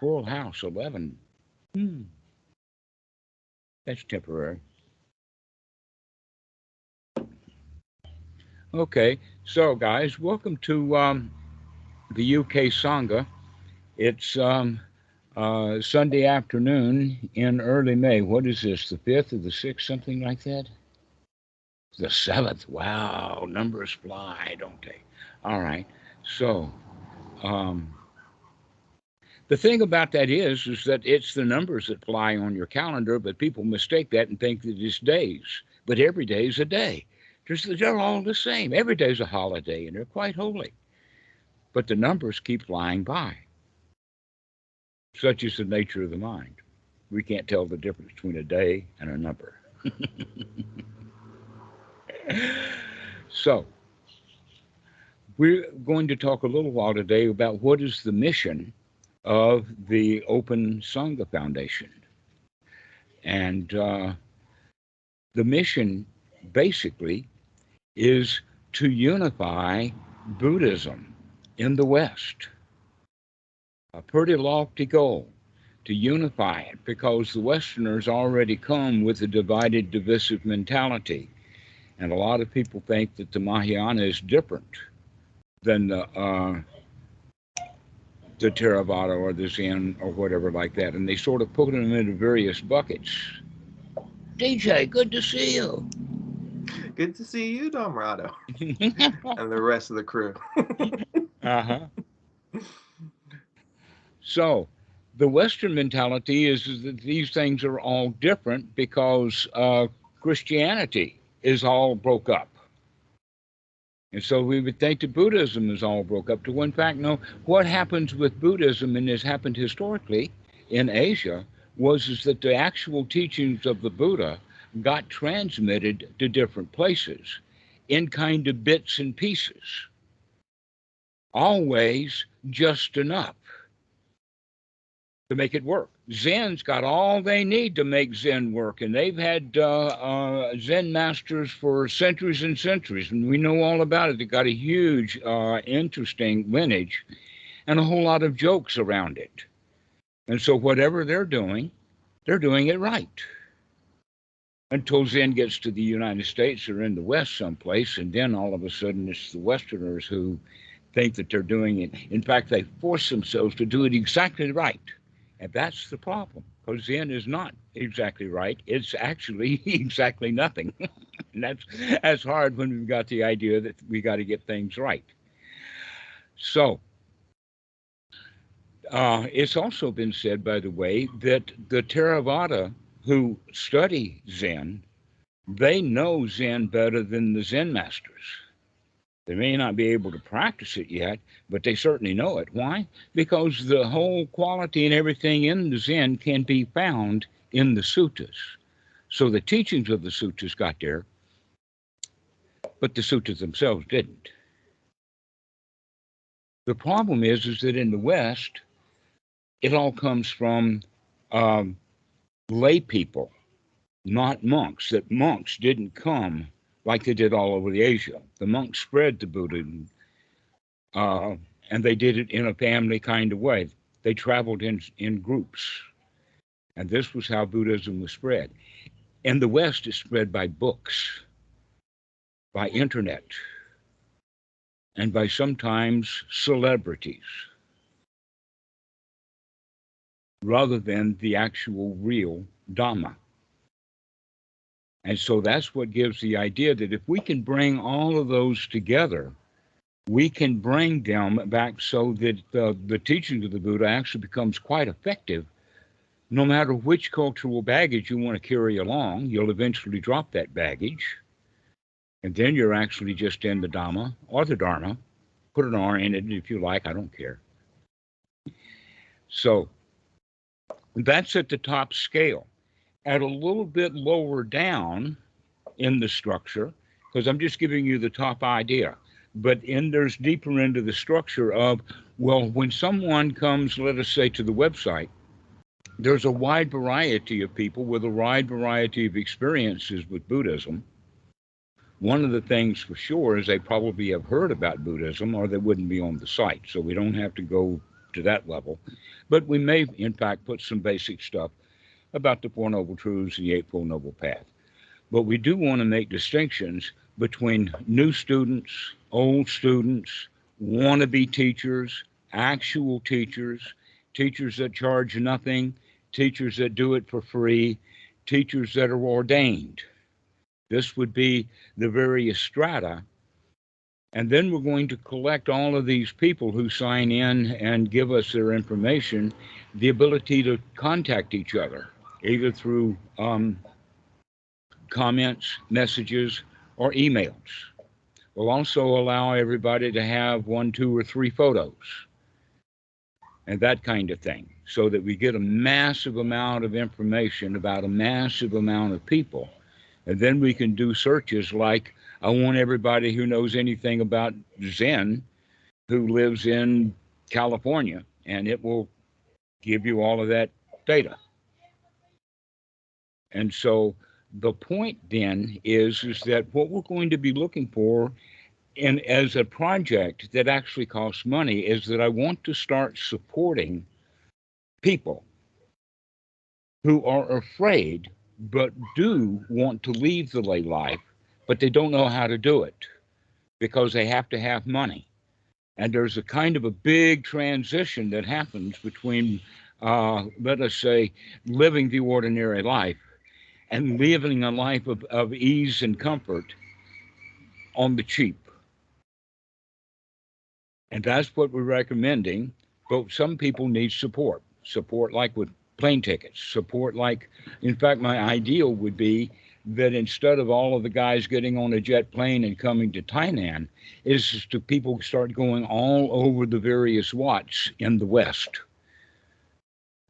Full house, 11. Hmm. That's temporary. Okay, so guys, welcome to um, the UK Sangha. It's um, uh, Sunday afternoon in early May. What is this, the 5th or the 6th, something like that? The 7th. Wow, numbers fly, don't they? All right, so um, the thing about that is, is that it's the numbers that fly on your calendar, but people mistake that and think that it's days. But every day is a day. Just they're all the same. Every day is a holiday, and they're quite holy. But the numbers keep flying by. Such is the nature of the mind. We can't tell the difference between a day and a number. so, we're going to talk a little while today about what is the mission of the Open Sangha Foundation. And uh, the mission basically is to unify Buddhism in the West. A pretty lofty goal to unify it because the Westerners already come with a divided, divisive mentality. And a lot of people think that the Mahayana is different than the uh, the Theravada or the Zen or whatever like that, and they sort of put them into various buckets. DJ, good to see you. Good to see you, Dhammarato, and the rest of the crew. uh huh. So, the Western mentality is, is, that these things are all different because uh, Christianity is all broke up. And so we would think that Buddhism is all broke up. To one fact, no. What happens with Buddhism, and has happened historically in Asia, was is that the actual teachings of the Buddha got transmitted to different places in kind of bits and pieces. Always just enough to make it work. Zen's got all they need to make Zen work, and they've had uh, uh, Zen masters for centuries and centuries, and we know all about it. They've got a huge, uh, interesting lineage and a whole lot of jokes around it. And so, whatever they're doing, they're doing it right. Until Zen gets to the United States or in the West someplace, and then all of a sudden it's the Westerners who think that they're doing it. In fact, they force themselves to do it exactly right and that's the problem, because Zen is not exactly right. It's actually exactly nothing. and that's, that's hard when we've got the idea that we got to get things right. So, uh, it's also been said, by the way, that the Theravada who study Zen, they know Zen better than the Zen masters. They may not be able to practice it yet, but they certainly know it. Why? Because the whole quality and everything in the Zen can be found in the suttas. So the teachings of the suttas got there, but the suttas themselves didn't. The problem is, is that in the West, it all comes from um, lay people, not monks. That monks didn't come like they did all over the Asia. The monks spread the Buddha, uh, and they did it in a family kind of way. They traveled in, in groups, and this was how Buddhism was spread. In the West, it's spread by books, by internet, and by sometimes celebrities, rather than the actual real Dhamma. And so that's what gives the idea that if we can bring all of those together, we can bring them back so that uh, the, the teaching of the Buddha actually becomes quite effective. No matter which cultural baggage you want to carry along, you'll eventually drop that baggage. And then you're actually just in the Dhamma or the Dharma. Put an R in it if you like, I don't care. So that's at the top scale at a little bit lower down in the structure, because I'm just giving you the top idea. But in there's deeper into the structure of, well, when someone comes, let us say, to the website, there's a wide variety of people with a wide variety of experiences with Buddhism. One of the things for sure is they probably have heard about Buddhism or they wouldn't be on the site. So we don't have to go to that level. But we may, in fact, put some basic stuff about the Four Noble Truths and the Eightfold Noble Path. But we do want to make distinctions between new students, old students, wannabe teachers, actual teachers, teachers that charge nothing, teachers that do it for free, teachers that are ordained. This would be the various strata. And then we're going to collect all of these people who sign in and give us their information, the ability to contact each other, either through um, comments, messages, or emails. We'll also allow everybody to have one, two, or three photos and that kind of thing so that we get a massive amount of information about a massive amount of people. And then we can do searches like I want everybody who knows anything about Zen who lives in California, and it will give you all of that data. And so the point then is, is that what we're going to be looking for and as a project that actually costs money is that I want to start supporting people who are afraid but do want to leave the lay life, but they don't know how to do it because they have to have money. And there's a kind of a big transition that happens between, uh, let us say, living the ordinary life and living a life of, of ease and comfort on the cheap. And that's what we're recommending. But some people need support, support like with plane tickets, support like, in fact, my ideal would be that instead of all of the guys getting on a jet plane and coming to Thailand, is to people start going all over the various Wats in the West.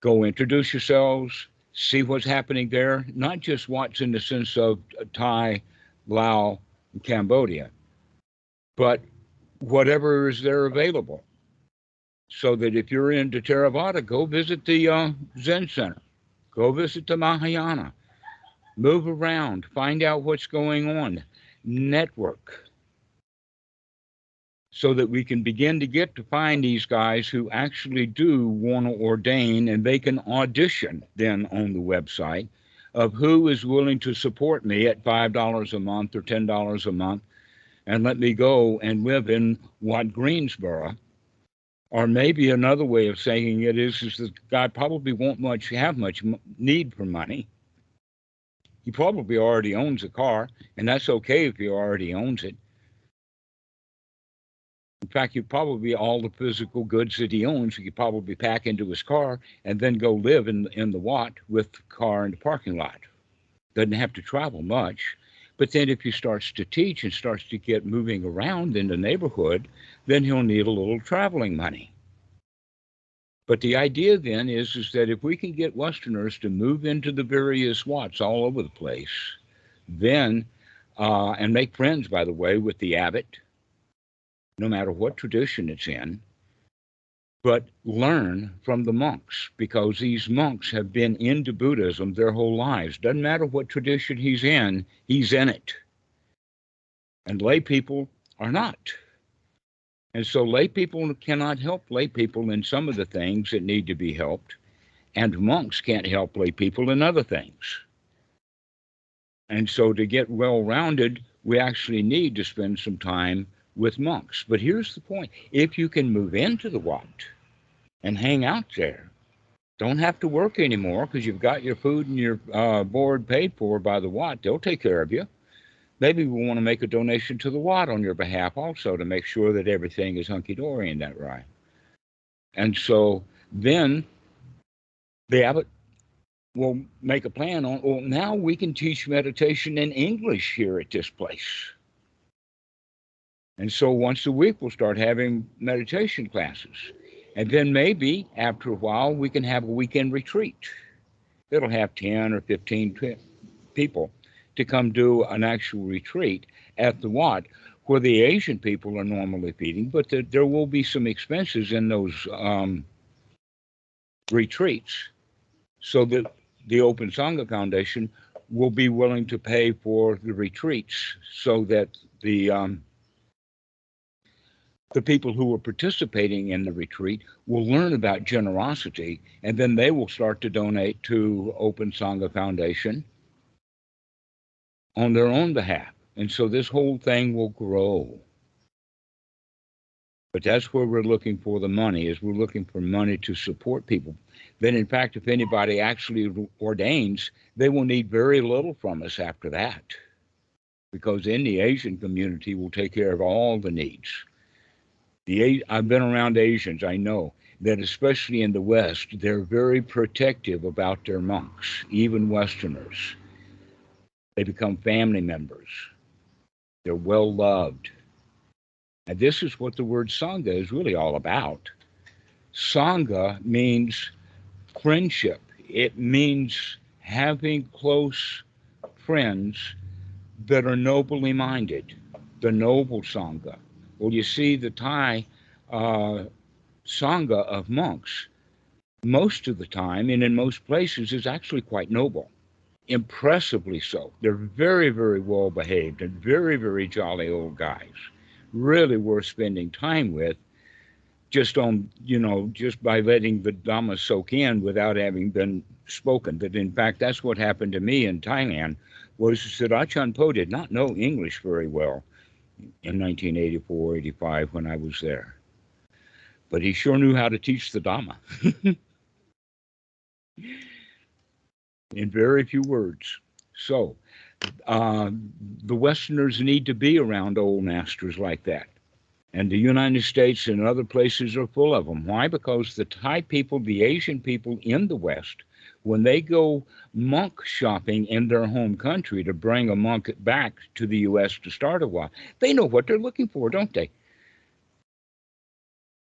Go introduce yourselves, see what's happening there, not just what's in the sense of Thai, Lao, and Cambodia, but whatever is there available. So that if you're into Theravada, go visit the uh, Zen Center, go visit the Mahayana, move around, find out what's going on, network, so that we can begin to get to find these guys who actually do want to ordain and they can audition then on the website of who is willing to support me at $5 a month or $10 a month and let me go and live in what Greensboro. Or maybe another way of saying it is, is that guy probably won't much have much need for money. He probably already owns a car, and that's okay if he already owns it. In fact, you probably all the physical goods that he owns, he could probably pack into his car and then go live in in the Wat with the car in the parking lot. Doesn't have to travel much. But then if he starts to teach and starts to get moving around in the neighborhood, then he'll need a little traveling money. But the idea then is, is that if we can get Westerners to move into the various Wats all over the place, then, uh, and make friends, by the way, with the abbot, no matter what tradition it's in, but learn from the monks because these monks have been into Buddhism their whole lives. Doesn't matter what tradition he's in, he's in it. And lay people are not. And so lay people cannot help lay people in some of the things that need to be helped, and monks can't help lay people in other things. And so to get well rounded, we actually need to spend some time with monks. But here's the point if you can move into the Wat and hang out there, don't have to work anymore because you've got your food and your uh, board paid for by the Wat, they'll take care of you. Maybe we want to make a donation to the Wat on your behalf also to make sure that everything is hunky dory in that right. And so then the abbot will make a plan on, well, now we can teach meditation in English here at this place. And so once a week, we'll start having meditation classes. And then maybe after a while, we can have a weekend retreat. It'll have 10 or 15 people to come do an actual retreat at the Wat, where the Asian people are normally feeding, but the, there will be some expenses in those um, retreats so that the Open Sangha Foundation will be willing to pay for the retreats so that the um, the people who are participating in the retreat will learn about generosity and then they will start to donate to Open Sangha Foundation on their own behalf. And so this whole thing will grow. But that's where we're looking for the money is we're looking for money to support people. Then in fact if anybody actually ordains, they will need very little from us after that. Because in the Asian community will take care of all the needs. The I've been around Asians, I know that especially in the West, they're very protective about their monks, even Westerners. They become family members. They're well loved. And this is what the word Sangha is really all about. Sangha means friendship, it means having close friends that are nobly minded, the noble Sangha. Well, you see, the Thai uh, Sangha of monks, most of the time and in most places, is actually quite noble impressively so. They're very, very well behaved and very, very jolly old guys. Really worth spending time with just on, you know, just by letting the Dhamma soak in without having been spoken. That in fact, that's what happened to me in Thailand was that Achan Po did not know English very well in 1984, 85 when I was there. But he sure knew how to teach the Dhamma. in very few words. So, uh, the Westerners need to be around old masters like that. And the United States and other places are full of them. Why? Because the Thai people, the Asian people in the West, when they go monk shopping in their home country to bring a monk back to the U.S. to start a while, they know what they're looking for, don't they?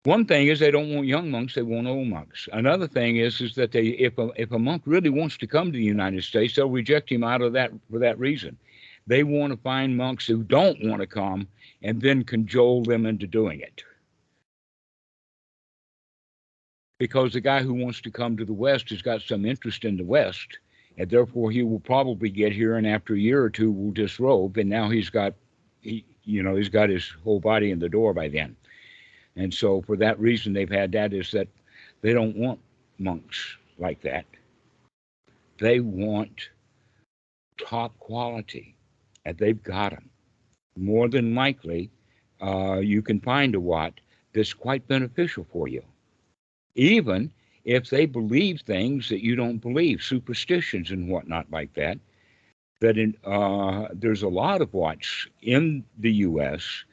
One thing is they don't want young monks; they want old monks. Another thing is is that they, if a if a monk really wants to come to the United States, they'll reject him out of that for that reason. They want to find monks who don't want to come and then cajole them into doing it. Because the guy who wants to come to the West has got some interest in the West, and therefore he will probably get here, and after a year or two will disrobe, and now he's got, he, you know, he's got his whole body in the door by then. And so for that reason, they've had that is that they don't want monks like that. They want top quality, and they've got them. More than likely, uh, you can find a Wat that's quite beneficial for you, even if they believe things that you don't believe, superstitions and whatnot like that. That in, uh, there's a lot of Wats in the U.S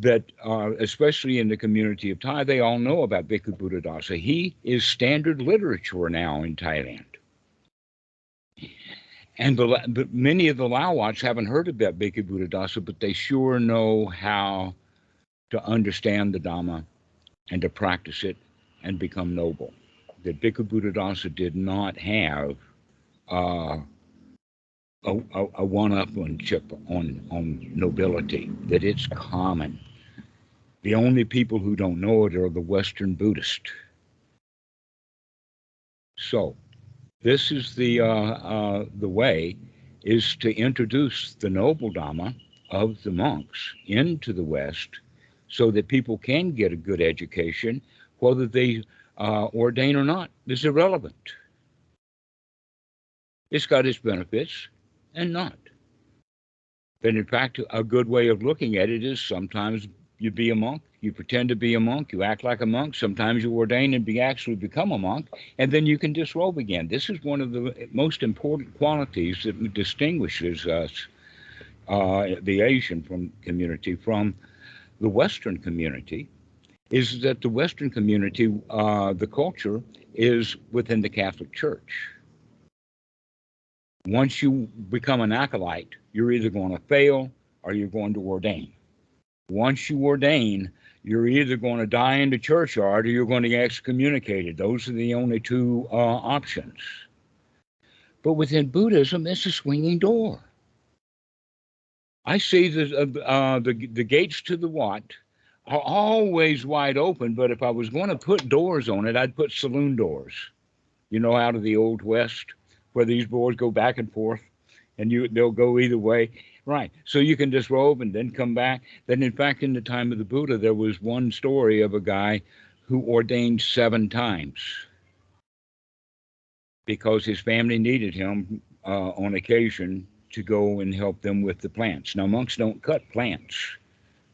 that uh, especially in the community of Thai, they all know about Bhikkhu Buddhadasa. He is standard literature now in Thailand. And the, many of the Lawats haven't heard about Bhikkhu Buddhadasa, but they sure know how to understand the Dhamma and to practice it and become noble. That Bhikkhu Buddhadasa did not have uh, a, a, a one-upmanship on chip on nobility. That it's common. The only people who don't know it are the Western Buddhist. So, this is the uh, uh, the way is to introduce the noble Dhamma of the monks into the West, so that people can get a good education, whether they uh, ordain or not is irrelevant. It's got its benefits and not. Then, in fact, a good way of looking at it is sometimes you be a monk, you pretend to be a monk, you act like a monk, sometimes you ordain and be actually become a monk, and then you can disrobe again. This is one of the most important qualities that distinguishes us, uh, the Asian from community, from the Western community, is that the Western community, uh, the culture is within the Catholic Church once you become an acolyte, you're either going to fail or you're going to ordain. Once you ordain, you're either going to die in the churchyard or you're going to get excommunicated. Those are the only two uh, options. But within Buddhism, it's a swinging door. I see the, uh, uh, the, the gates to the Wat are always wide open, but if I was going to put doors on it, I'd put saloon doors, you know, out of the Old West where these boys go back and forth and you they'll go either way. Right. So you can disrobe and then come back. Then, in fact, in the time of the Buddha, there was one story of a guy who ordained seven times because his family needed him uh, on occasion to go and help them with the plants. Now, monks don't cut plants.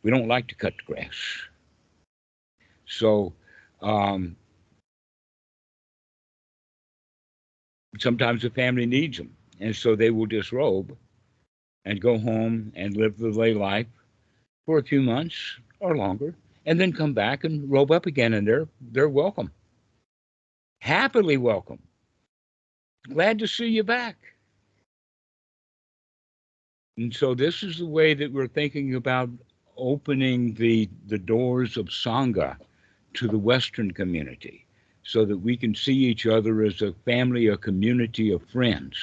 We don't like to cut the grass. So, um, sometimes the family needs them, and so they will disrobe and go home and live the lay life for a few months or longer, and then come back and robe up again, and they're they're welcome, happily welcome. Glad to see you back. And so this is the way that we're thinking about opening the the doors of sangha to the Western community, so that we can see each other as a family, a community of friends,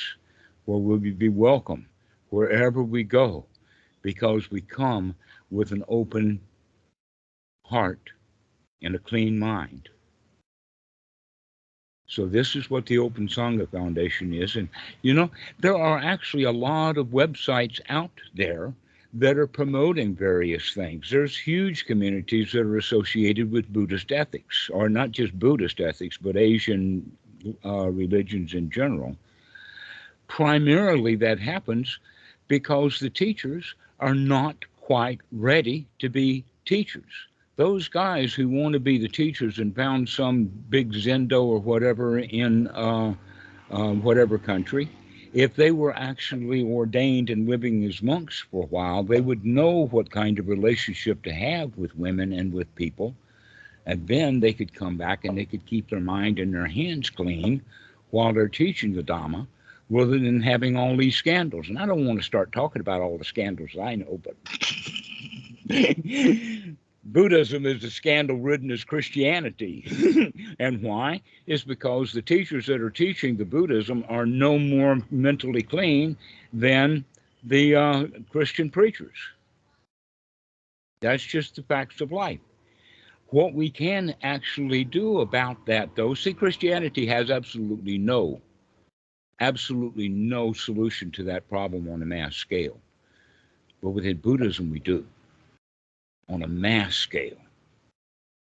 where we'll be welcome wherever we go, because we come with an open heart and a clean mind. So this is what the Open Sangha Foundation is. And you know, there are actually a lot of websites out there that are promoting various things. There's huge communities that are associated with Buddhist ethics, or not just Buddhist ethics, but Asian uh, religions in general. Primarily, that happens because the teachers are not quite ready to be teachers. Those guys who want to be the teachers and found some big zendo or whatever in uh, uh, whatever country, if they were actually ordained and living as monks for a while, they would know what kind of relationship to have with women and with people. And then they could come back and they could keep their mind and their hands clean while they're teaching the Dhamma rather than having all these scandals. And I don't want to start talking about all the scandals I know, but Buddhism is as scandal ridden as Christianity. and why? Is because the teachers that are teaching the Buddhism are no more mentally clean than the uh, Christian preachers. That's just the facts of life. What we can actually do about that, though, see, Christianity has absolutely no absolutely no solution to that problem on a mass scale. But within Buddhism, we do on a mass scale.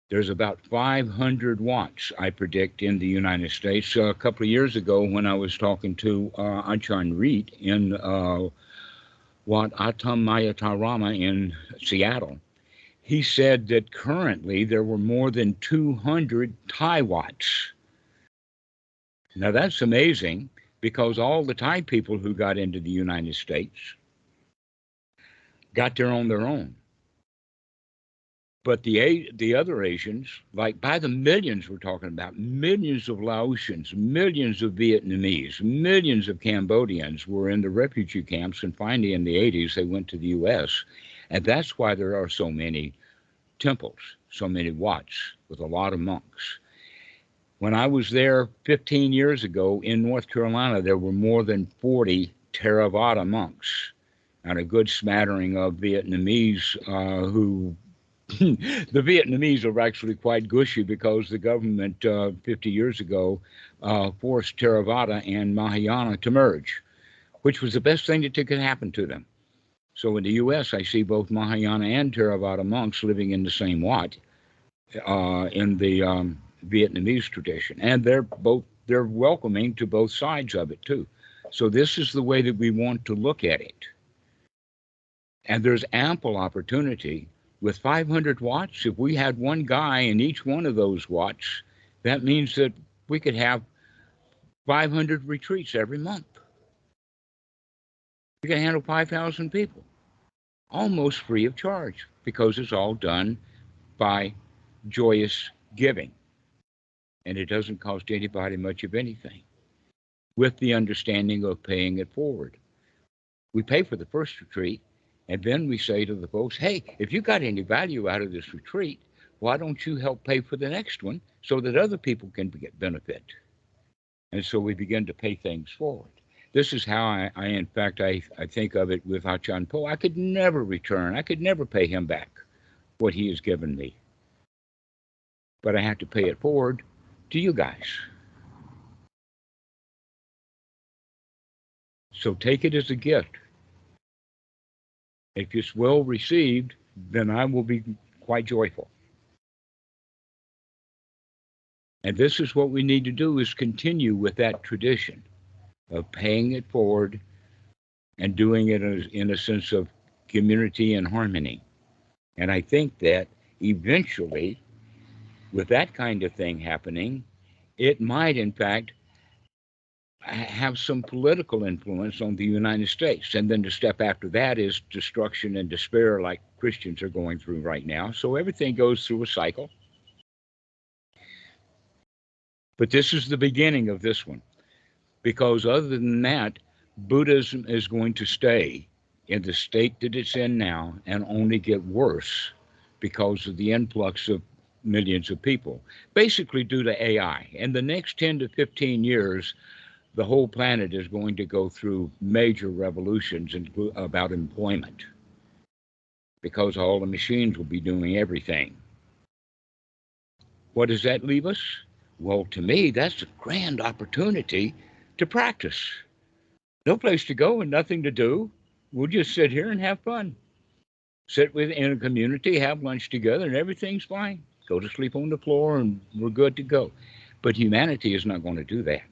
There's about 500 Wats, I predict, in the United States. Uh, a couple of years ago, when I was talking to uh, Ajahn Reet in uh, Wat Atammayatarama in Seattle, he said that currently there were more than 200 Thai Wats. Now that's amazing because all the Thai people who got into the United States got there on their own. But the the other Asians, like by the millions we're talking about, millions of Laotians, millions of Vietnamese, millions of Cambodians were in the refugee camps, and finally in the 80s they went to the U.S. And that's why there are so many temples, so many Wats with a lot of monks. When I was there 15 years ago in North Carolina, there were more than 40 Theravada monks and a good smattering of Vietnamese uh, who. the Vietnamese are actually quite gushy because the government uh, 50 years ago uh, forced Theravada and Mahayana to merge, which was the best thing that could happen to them. So in the U.S., I see both Mahayana and Theravada monks living in the same Wat uh, in the um, Vietnamese tradition, and they're both they're welcoming to both sides of it too. So this is the way that we want to look at it. And there's ample opportunity with 500 Wats. If we had one guy in each one of those Wats, that means that we could have 500 retreats every month. We can handle 5,000 people almost free of charge because it's all done by joyous giving and it doesn't cost anybody much of anything, with the understanding of paying it forward. We pay for the first retreat, and then we say to the folks, hey, if you got any value out of this retreat, why don't you help pay for the next one so that other people can get benefit? And so we begin to pay things forward. This is how I, I in fact, I, I think of it with Achan Po. I could never return, I could never pay him back what he has given me. But I have to pay it forward to you guys. So take it as a gift. If it's well received, then I will be quite joyful. And this is what we need to do is continue with that tradition of paying it forward and doing it in a sense of community and harmony. And I think that eventually, with that kind of thing happening, it might, in fact, have some political influence on the United States. And then the step after that is destruction and despair, like Christians are going through right now. So everything goes through a cycle. But this is the beginning of this one. Because other than that, Buddhism is going to stay in the state that it's in now and only get worse because of the influx of millions of people, basically due to AI. In the next 10 to 15 years, the whole planet is going to go through major revolutions about employment because all the machines will be doing everything. What does that leave us? Well, to me, that's a grand opportunity to practice. No place to go and nothing to do. We'll just sit here and have fun. Sit within a community, have lunch together, and everything's fine. Go to sleep on the floor, and we're good to go. But humanity is not going to do that.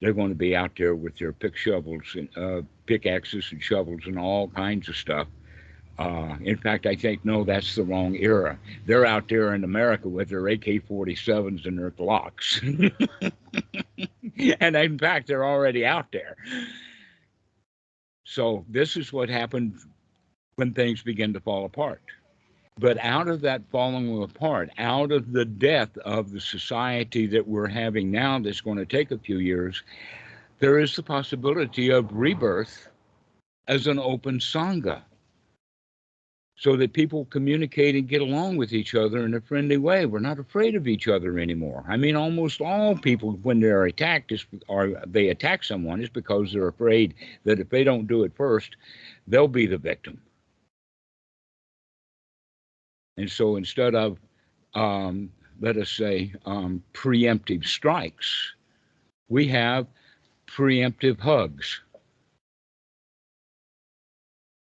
They're going to be out there with their pick shovels and uh, pickaxes and shovels and all kinds of stuff uh, in fact, I think, no, that's the wrong era. They're out there in America with their AK 47s and their Glocks. and in fact, they're already out there. So, this is what happened when things begin to fall apart. But out of that falling apart, out of the death of the society that we're having now, that's going to take a few years, there is the possibility of rebirth as an open Sangha so that people communicate and get along with each other in a friendly way. We're not afraid of each other anymore. I mean, almost all people, when they're attacked, or they attack someone, is because they're afraid that if they don't do it first, they'll be the victim. And so instead of, um, let us say, um, preemptive strikes, we have preemptive hugs.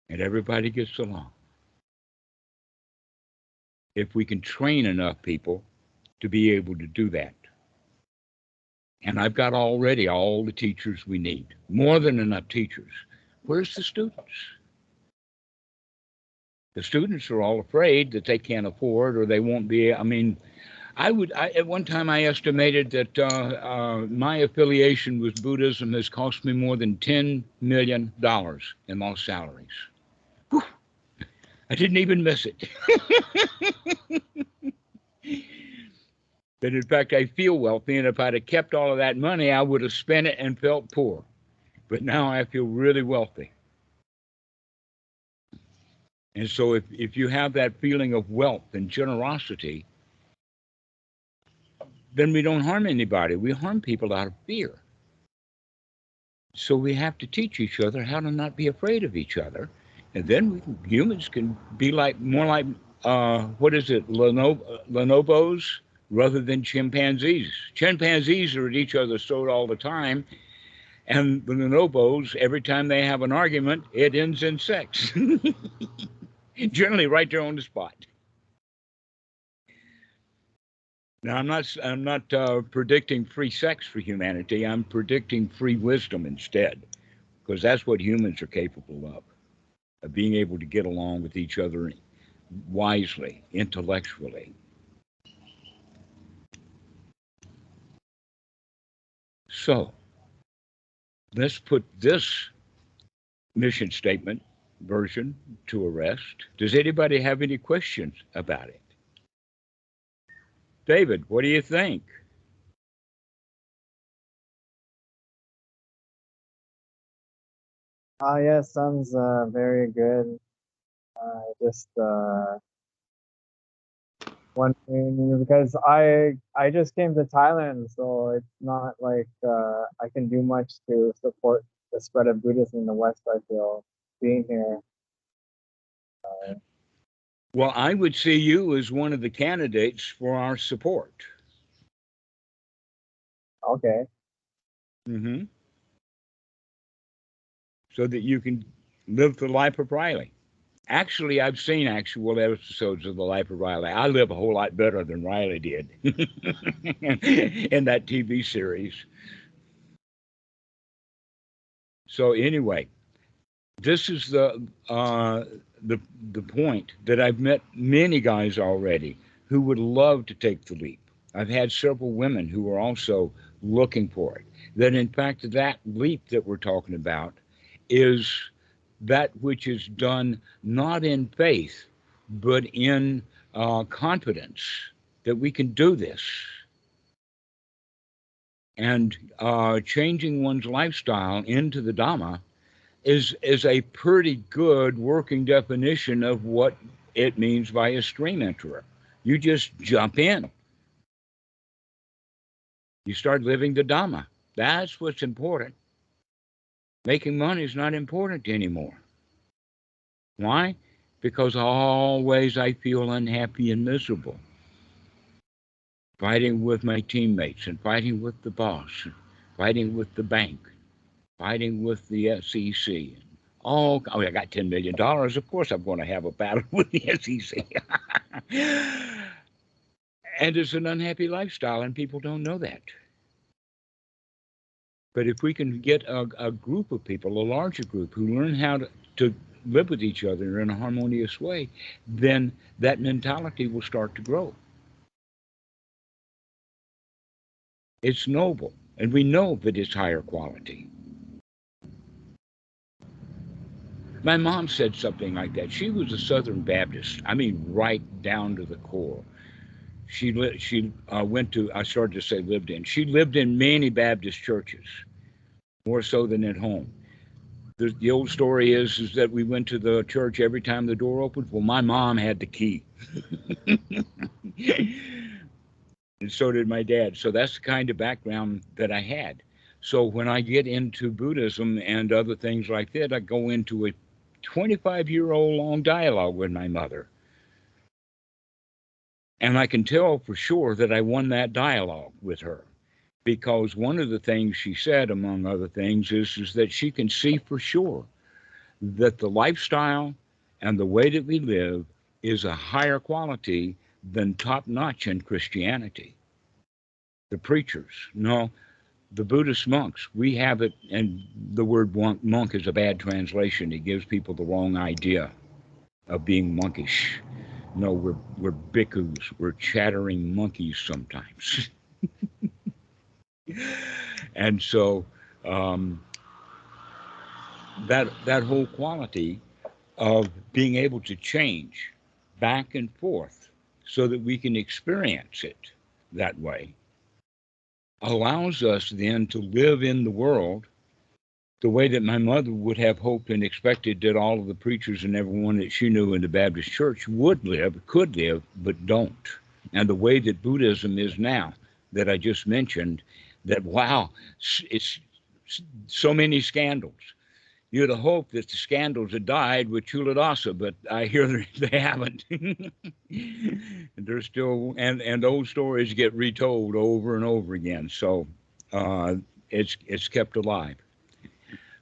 And everybody gets along if we can train enough people to be able to do that. And I've got already all the teachers we need, more than enough teachers. Where's the students? The students are all afraid that they can't afford or they won't be. I mean, I would, I, at one time, I estimated that uh, uh, my affiliation with Buddhism has cost me more than $10 million in lost salaries. Whew. I didn't even miss it. that in fact I feel wealthy, and if I'd have kept all of that money, I would have spent it and felt poor. But now I feel really wealthy. And so if, if you have that feeling of wealth and generosity, then we don't harm anybody. We harm people out of fear. So we have to teach each other how to not be afraid of each other and then we humans can be like more like uh, what is it, bonobos rather than chimpanzees. Chimpanzees are at each other's throat all the time, and the bonobos, every time they have an argument, it ends in sex. Generally, right there on the spot. Now, I'm not I'm not uh, predicting free sex for humanity. I'm predicting free wisdom instead, because that's what humans are capable of of being able to get along with each other wisely, intellectually. So let's put this mission statement version to arrest. Does anybody have any questions about it? David, what do you think? Oh yeah, sounds uh, very good. Uh, just uh, wondering because I I just came to Thailand, so it's not like uh, I can do much to support the spread of Buddhism in the West. I feel being here. Uh, well, I would see you as one of the candidates for our support. Okay. Mm-hmm so that you can live the life of Riley. Actually, I've seen actual episodes of the life of Riley. I live a whole lot better than Riley did in that TV series. So anyway, this is the uh, the the point that I've met many guys already who would love to take the leap. I've had several women who are also looking for it. That in fact that leap that we're talking about is that which is done not in faith, but in uh, confidence that we can do this. And uh, changing one's lifestyle into the Dhamma is, is a pretty good working definition of what it means by a stream enterer. You just jump in. You start living the Dhamma. That's what's important. Making money is not important anymore. Why? Because always I feel unhappy and miserable. Fighting with my teammates and fighting with the boss, and fighting with the bank, fighting with the SEC. And all, oh, I got $10 million. Of course, I'm going to have a battle with the SEC. and it's an unhappy lifestyle, and people don't know that. But if we can get a, a group of people, a larger group, who learn how to, to live with each other in a harmonious way, then that mentality will start to grow. It's noble, and we know that it's higher quality. My mom said something like that. She was a Southern Baptist. I mean, right down to the core. She li- she uh, went to. I started to say lived in. She lived in many Baptist churches more so than at home. The, the old story is is that we went to the church every time the door opened. Well, my mom had the key, and so did my dad. So that's the kind of background that I had. So when I get into Buddhism and other things like that, I go into a 25 year old long dialogue with my mother. And I can tell for sure that I won that dialogue with her because one of the things she said, among other things, is, is that she can see for sure that the lifestyle and the way that we live is a higher quality than top notch in Christianity. The preachers, no, the Buddhist monks, we have it, and the word monk is a bad translation. It gives people the wrong idea of being monkish. No, we're, we're bhikkhus, we're chattering monkeys sometimes. and so um, that that whole quality of being able to change back and forth so that we can experience it that way allows us then to live in the world the way that my mother would have hoped and expected that all of the preachers and everyone that she knew in the Baptist church would live, could live, but don't. And the way that Buddhism is now, that I just mentioned, that wow, it's so many scandals. You'd have hoped that the scandals had died with Culadasa, but I hear they haven't. They're still, and and those stories get retold over and over again. So uh, it's it's kept alive.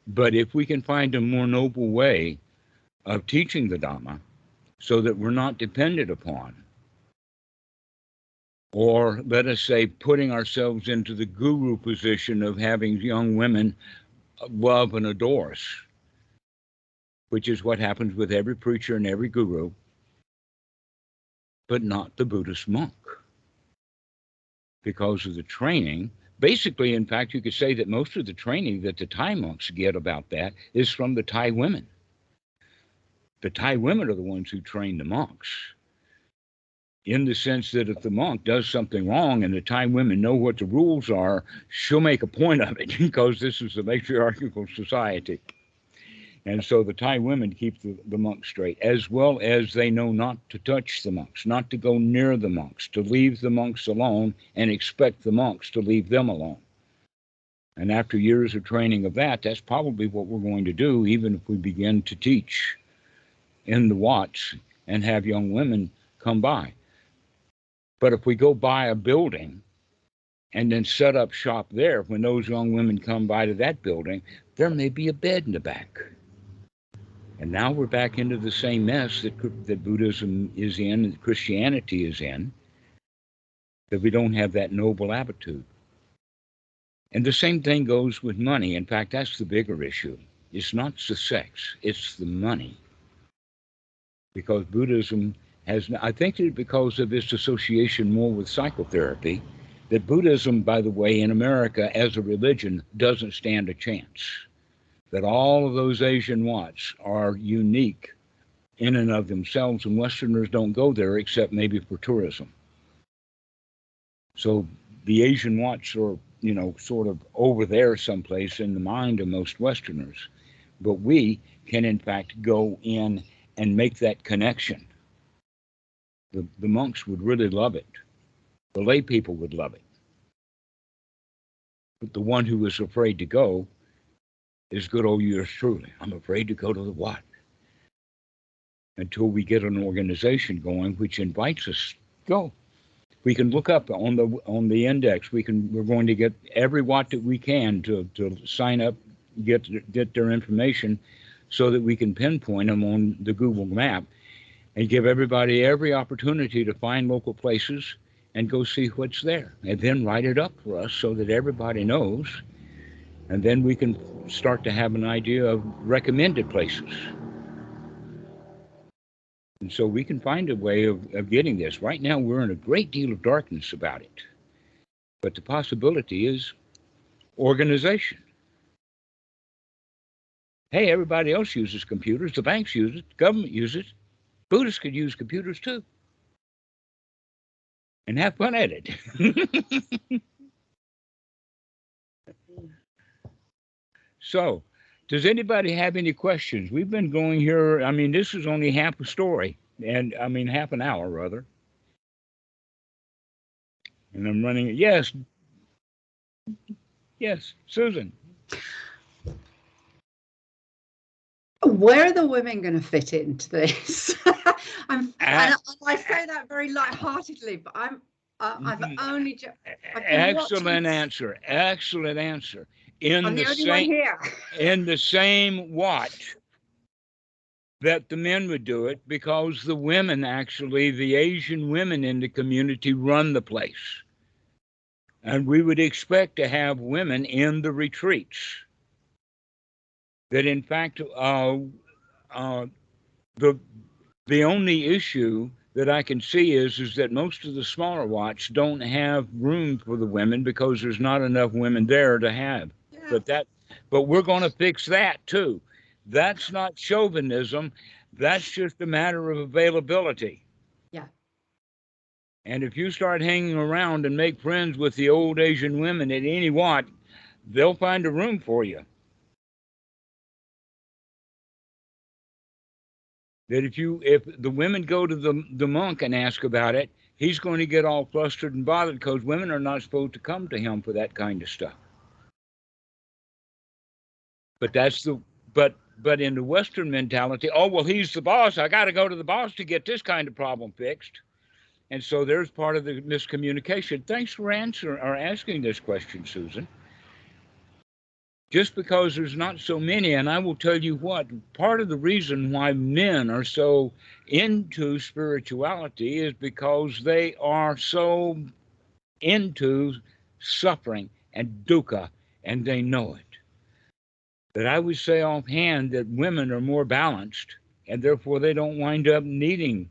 But if we can find a more noble way of teaching the Dhamma, so that we're not dependent upon or let us say putting ourselves into the guru position of having young women love and adore us, which is what happens with every preacher and every guru, but not the Buddhist monk. Because of the training, basically, in fact, you could say that most of the training that the Thai monks get about that is from the Thai women. The Thai women are the ones who train the monks in the sense that if the monk does something wrong and the Thai women know what the rules are, she'll make a point of it because this is a matriarchal society. And so the Thai women keep the, the monks straight, as well as they know not to touch the monks, not to go near the monks, to leave the monks alone and expect the monks to leave them alone. And after years of training of that, that's probably what we're going to do, even if we begin to teach in the Wats and have young women come by. But if we go buy a building and then set up shop there, when those young women come by to that building, there may be a bed in the back. And now we're back into the same mess that, that Buddhism is in, that Christianity is in, that we don't have that noble attitude. And the same thing goes with money. In fact, that's the bigger issue. It's not the sex, it's the money. Because Buddhism has, I think that because of its association more with psychotherapy, that Buddhism, by the way, in America as a religion doesn't stand a chance. That all of those Asian Wats are unique in and of themselves, and Westerners don't go there except maybe for tourism. So the Asian Wats are, you know, sort of over there someplace in the mind of most Westerners. But we can, in fact, go in and make that connection. The, the monks would really love it. The lay people would love it. But the one who is afraid to go is good old yours truly. I'm afraid to go to the Wat? Until we get an organization going which invites us go. We can look up on the on the index. We can we're going to get every Wat that we can to, to sign up, get get their information so that we can pinpoint them on the Google map and give everybody every opportunity to find local places and go see what's there and then write it up for us so that everybody knows. And then we can start to have an idea of recommended places. And so we can find a way of, of getting this. Right now we're in a great deal of darkness about it. But the possibility is organization. Hey everybody else uses computers. The banks use it. The government uses it buddhists could use computers too and have fun at it. so, does anybody have any questions? We've been going here. I mean, this is only half a story, and I mean, half an hour rather. And I'm running. Yes. Yes, Susan. Where are the women going to fit into this? I'm, and I, I say that very lightheartedly, but I'm I've Mhm. only ju- I've Excellent watching- answer. Excellent answer. In I'm the the same here. in the same Wats that the men would do it because the women actually the asian women in the community run the place and we would expect to have women in the retreats that in fact uh, uh, the the only issue that I can see is is that most of the smaller Wats don't have room for the women because there's not enough women there to have. Yeah. but that but we're going to fix that too. That's not chauvinism. That's just a matter of availability. Yeah. and if you start hanging around and make friends with the old asian women at any Wat they'll find a room for you that if you if the women go to the the monk and ask about it he's going to get all flustered and bothered because women are not supposed to come to him for that kind of stuff. But that's the but but in the western mentality oh well he's the boss. I got to go to the boss to get this kind of problem fixed. And so there's part of the miscommunication. Thanks for answering or asking this question susan just because there's not so many and i will tell you what part of the reason why men are so into spirituality is because they are so into suffering and dukkha and they know it that I would say offhand that women are more balanced and therefore they don't wind up needing.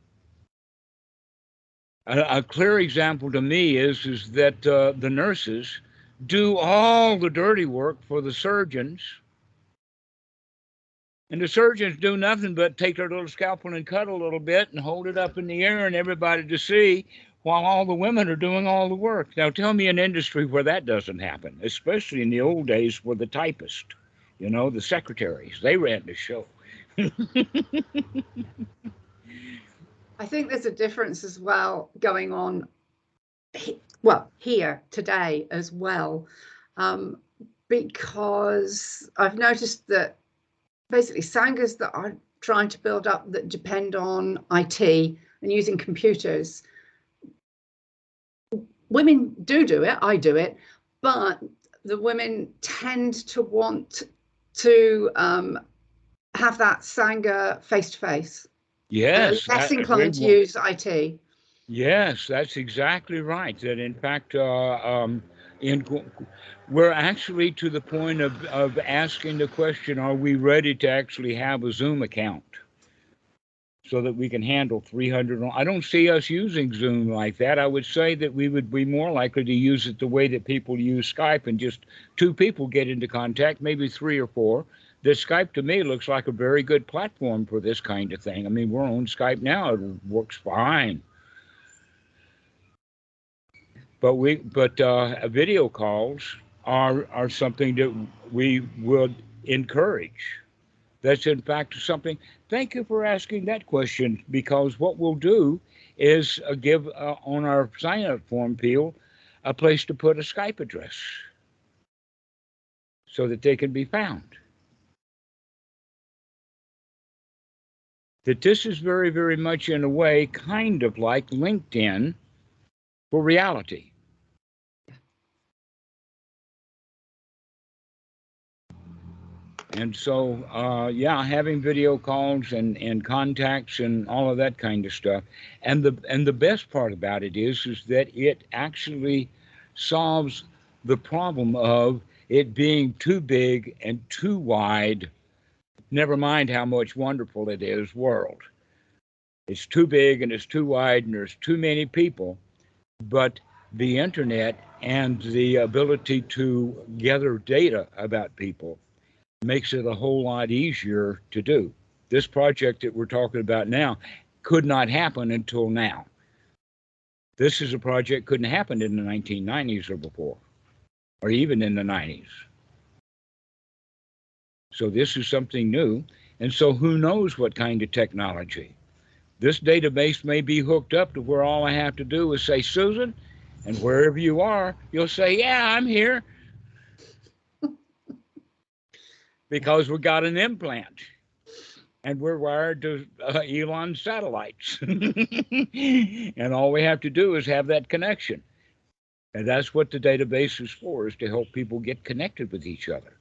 A, a clear example to me is, is that uh, the nurses do all the dirty work for the surgeons. And the surgeons do nothing but take their little scalpel and cut a little bit and hold it up in the air and everybody to see while all the women are doing all the work. Now tell me an industry where that doesn't happen, especially in the old days for the typist you know, the secretaries, they ran the show. I think there's a difference as well going on, he- well, here today as well, um, because I've noticed that basically sanghas that are trying to build up that depend on IT and using computers, women do do it, I do it, but the women tend to want to um, have that Sangha face to face. Yes. Less inclined to use IT. Yes, that's exactly right. That in fact, uh, um, in we're actually to the point of, of asking the question: Are we ready to actually have a Zoom account so that we can handle 300? I don't see us using Zoom like that. I would say that we would be more likely to use it the way that people use Skype, and just two people get into contact, maybe three or four. The Skype to me looks like a very good platform for this kind of thing. I mean, we're on Skype now; it works fine but we but uh, video calls are are something that we would encourage. That's in fact something thank you for asking that question because what we'll do is uh, give uh, on our sign up form peel a place to put a skype address so that they can be found. That this is very very much in a way kind of like linkedin for reality And so, uh, yeah, having video calls and, and contacts and all of that kind of stuff. And the and the best part about it is is that it actually solves the problem of it being too big and too wide. Never mind how much wonderful it is, world. It's too big and it's too wide and there's too many people. But the internet and the ability to gather data about people makes it a whole lot easier to do. This project that we're talking about now could not happen until now. This is a project couldn't happen in the 1990s or before, or even in the 90s. So this is something new. And so who knows what kind of technology? This database may be hooked up to where all I have to do is say, Susan, and wherever you are, you'll say, Yeah, I'm here because we got an implant and we're wired to uh, Elon satellites. and all we have to do is have that connection. And that's what the database is for, is to help people get connected with each other.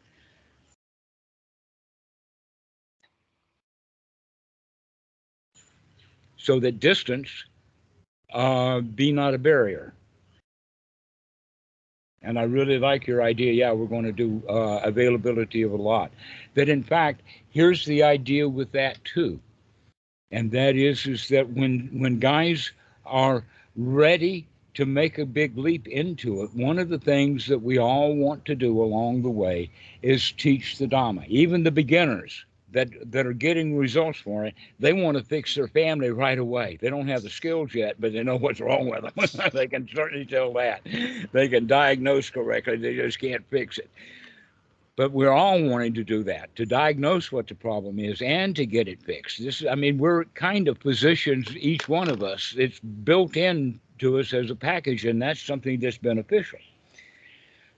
So that distance uh, be not a barrier. And I really like your idea. Yeah, we're going to do uh, availability of a lot. That in fact, here's the idea with that too, and that is is that when when guys are ready to make a big leap into it, one of the things that we all want to do along the way is teach the Dhamma. Even the beginners that that are getting results for it, they want to fix their family right away. They don't have the skills yet, but they know what's wrong with them. they can certainly tell that. They can diagnose correctly. They just can't fix it. But we're all wanting to do that, to diagnose what the problem is and to get it fixed. This, I mean, we're kind of physicians, each one of us. It's built in to us as a package, and that's something that's beneficial.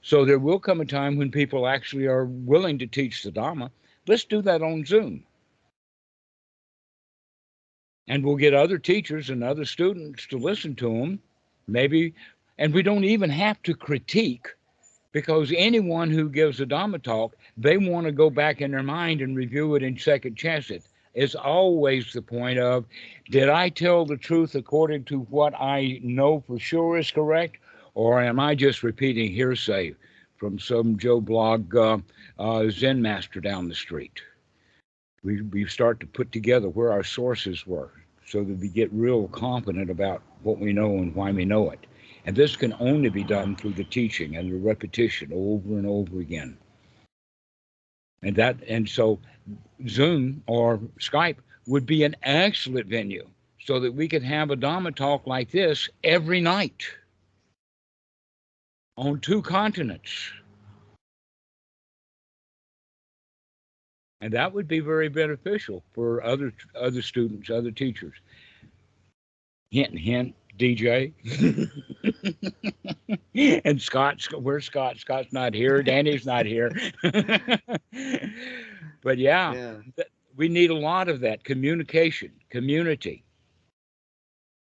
So there will come a time when people actually are willing to teach the Dhamma. Let's do that on Zoom. And we'll get other teachers and other students to listen to them, maybe, and we don't even have to critique because anyone who gives a Dhamma talk, they want to go back in their mind and review it and second chance it. It's always the point of, did I tell the truth according to what I know for sure is correct, or am I just repeating hearsay from some Joe Blog uh, uh, Zen master down the street? We, we start to put together where our sources were so that we get real confident about what we know and why we know it. And this can only be done through the teaching and the repetition over and over again. And that and so Zoom or Skype would be an excellent venue so that we could have a Dhamma talk like this every night on two continents. And that would be very beneficial for other other students, other teachers. Hint, hint, DJ. and Scott, where's Scott? Scott's not here. Danny's not here. but yeah, Yeah. we need a lot of that communication, community,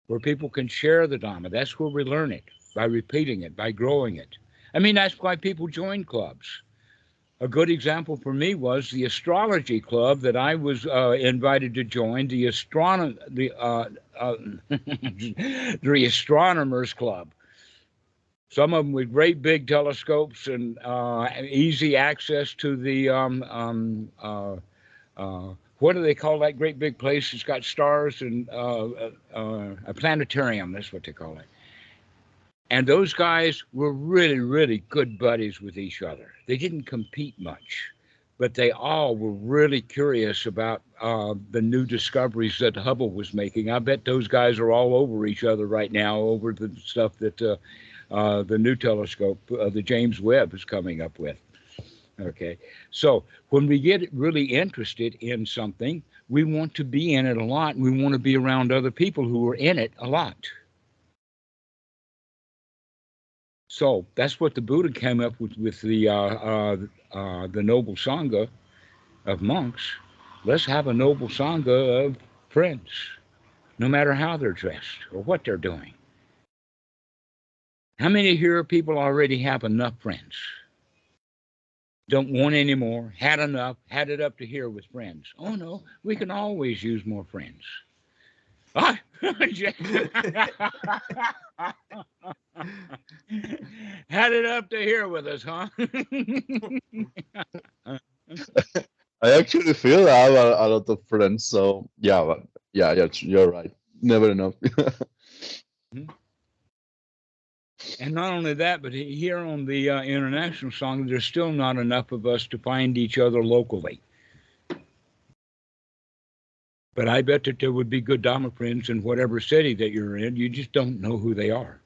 where people can share the Dhamma. That's where we learn it by repeating it, by growing it. I mean, that's why people join clubs. A good example for me was the astrology club that I was uh, invited to join, the astronom the uh, uh, the astronomers club. Some of them with great big telescopes and uh, easy access to the um, um, uh, uh, what do they call that great big place? It's got stars and a planetarium. That's what they call it. And those guys were really, really good buddies with each other. They didn't compete much, but they all were really curious about uh, the new discoveries that Hubble was making. I bet those guys are all over each other right now over the stuff that uh, uh, the new telescope, uh, the James Webb, is coming up with. Okay, so when we get really interested in something, we want to be in it a lot. And we want to be around other people who are in it a lot. So that's what the Buddha came up with with the uh, uh, uh, the noble sangha of monks. Let's have a noble sangha of friends, no matter how they're dressed or what they're doing. How many here people already have enough friends? Don't want any more, had enough, had it up to here with friends. Oh no, we can always use more friends. Ah, had it up to here with us, huh? I actually feel I have a, a lot of friends, so yeah, but yeah, yeah, you're right. Never enough. And not only that, but here on the uh, international Sangha, there's still not enough of us to find each other locally. But I bet that there would be good Dharma friends in whatever city that you're in. You just don't know who they are.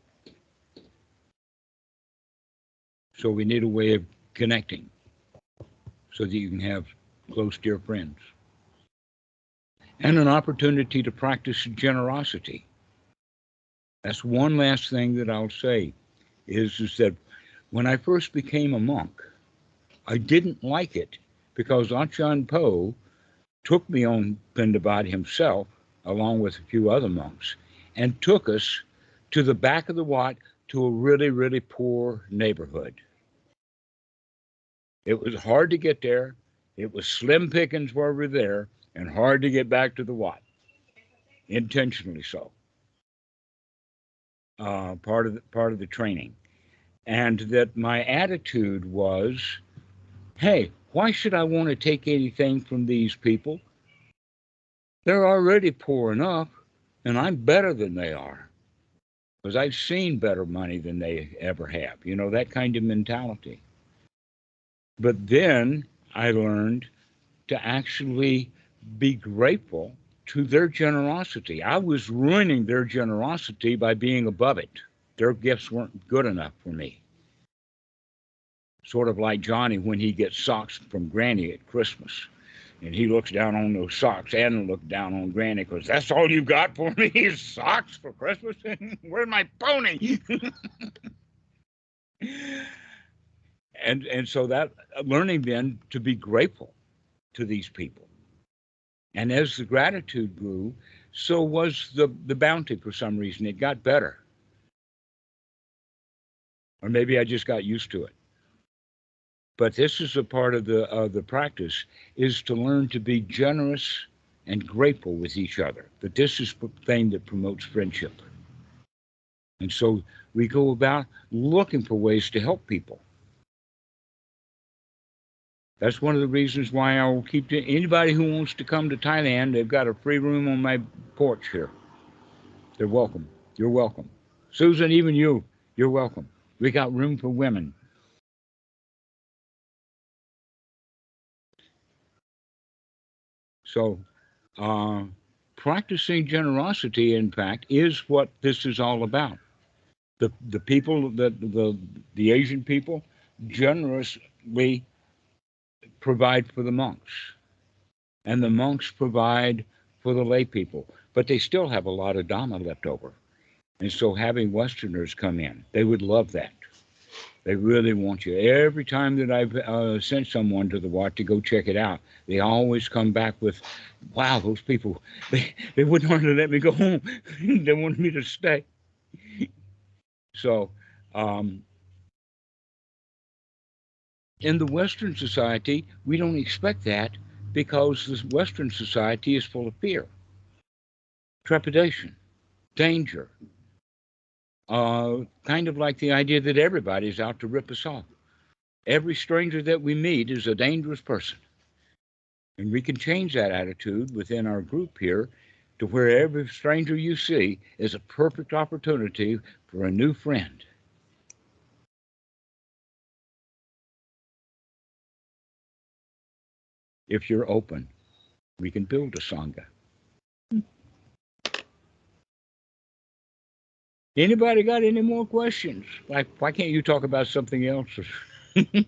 So we need a way of connecting so that you can have close, dear friends. And an opportunity to practice generosity. That's one last thing that I'll say is, is that when I first became a monk, I didn't like it because Ajahn Po took me on Pindabat himself, along with a few other monks, and took us to the back of the Wat to a really, really poor neighborhood. It was hard to get there. It was slim pickings where we were there and hard to get back to the Wat, intentionally so uh, part of the, part of the training, and that my attitude was, "Hey, why should I want to take anything from these people? They're already poor enough, and I'm better than they are, because I've seen better money than they ever have. You know that kind of mentality." But then I learned to actually be grateful to their generosity. I was ruining their generosity by being above it. Their gifts weren't good enough for me. Sort of like Johnny when he gets socks from Granny at Christmas. And he looks down on those socks and looks down on Granny because that's all you got for me is socks for Christmas. Where's my pony? and and so that learning then to be grateful to these people and as the gratitude grew, so was the, the bounty for some reason. It got better. Or maybe I just got used to it. But this is a part of the of the practice is to learn to be generous and grateful with each other. That this is the thing that promotes friendship. And so we go about looking for ways to help people. That's one of the reasons why I will keep to anybody who wants to come to Thailand. They've got a free room on my porch here. They're welcome. You're welcome. Susan, even you, you're welcome. We got room for women. So, uh, practicing generosity, in fact, is what this is all about. The the people that the the Asian people generously provide for the monks, and the monks provide for the lay people, but they still have a lot of Dhamma left over. And so having Westerners come in, they would love that. They really want you. Every time that I've uh, sent someone to the Wat to go check it out, they always come back with, wow, those people, they, they wouldn't want to let me go home. they wanted me to stay. So, um, In the Western society, we don't expect that because the Western society is full of fear, trepidation, danger. Uh, kind of like the idea that everybody's out to rip us off. Every stranger that we meet is a dangerous person. And we can change that attitude within our group here to where every stranger you see is a perfect opportunity for a new friend. If you're open, we can build a Sangha. Anybody got any more questions? Like, why can't you talk about something else? Yeah,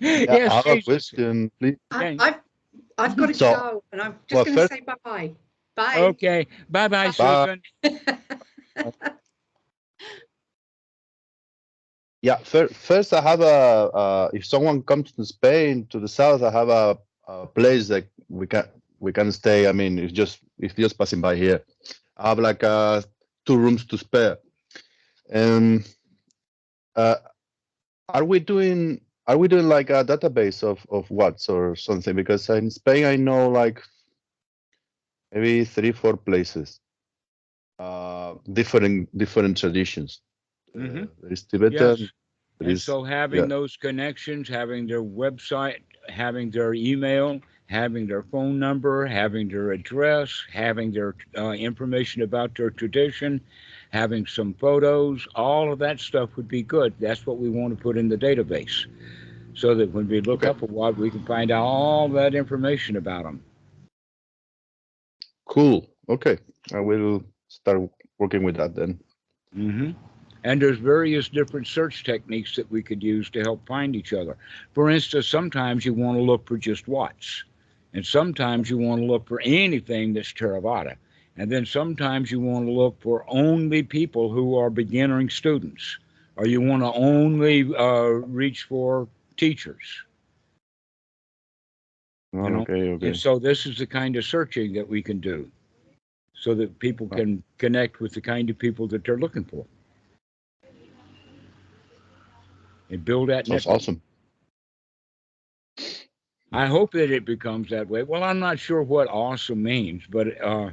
yes, I have a question, please. I, I've, I've got to So- go, and I'm just well, going to say bye bye. Bye. Okay. Bye bye, Bye. Susan. Yeah, fir- first I have a. Uh, if someone comes to Spain to the south, I have a, a place that we can we can stay. I mean, it's just it's just passing by here. I have like uh, two rooms to spare. Um, uh, are we doing are we doing like a database of of Wats or something? Because in Spain I know like maybe three four places, uh, different different traditions. Mhm. Uh, there is Tibetan. Yes. there And so having yeah. those connections, having their website, having their email, having their phone number, having their address, having their uh, information about their tradition, having some photos, all of that stuff would be good. That's what we want to put in the database. So that when we look Okay. up a Wat, we can find out all that information about them. Cool. Okay. I will start working with that then. hmm And there's various different search techniques that we could use to help find each other. For instance, sometimes you want to look for just Wats, and sometimes you want to look for anything that's Theravada. And then sometimes you want to look for only people who are beginning students, or you want to only uh, reach for teachers. Oh, know, okay. Okay. And so this is the kind of searching that we can do so that people can connect with the kind of people that they're looking for. And build that Sounds network. awesome. I hope that it becomes that way. Well, I'm not sure what awesome means, but uh,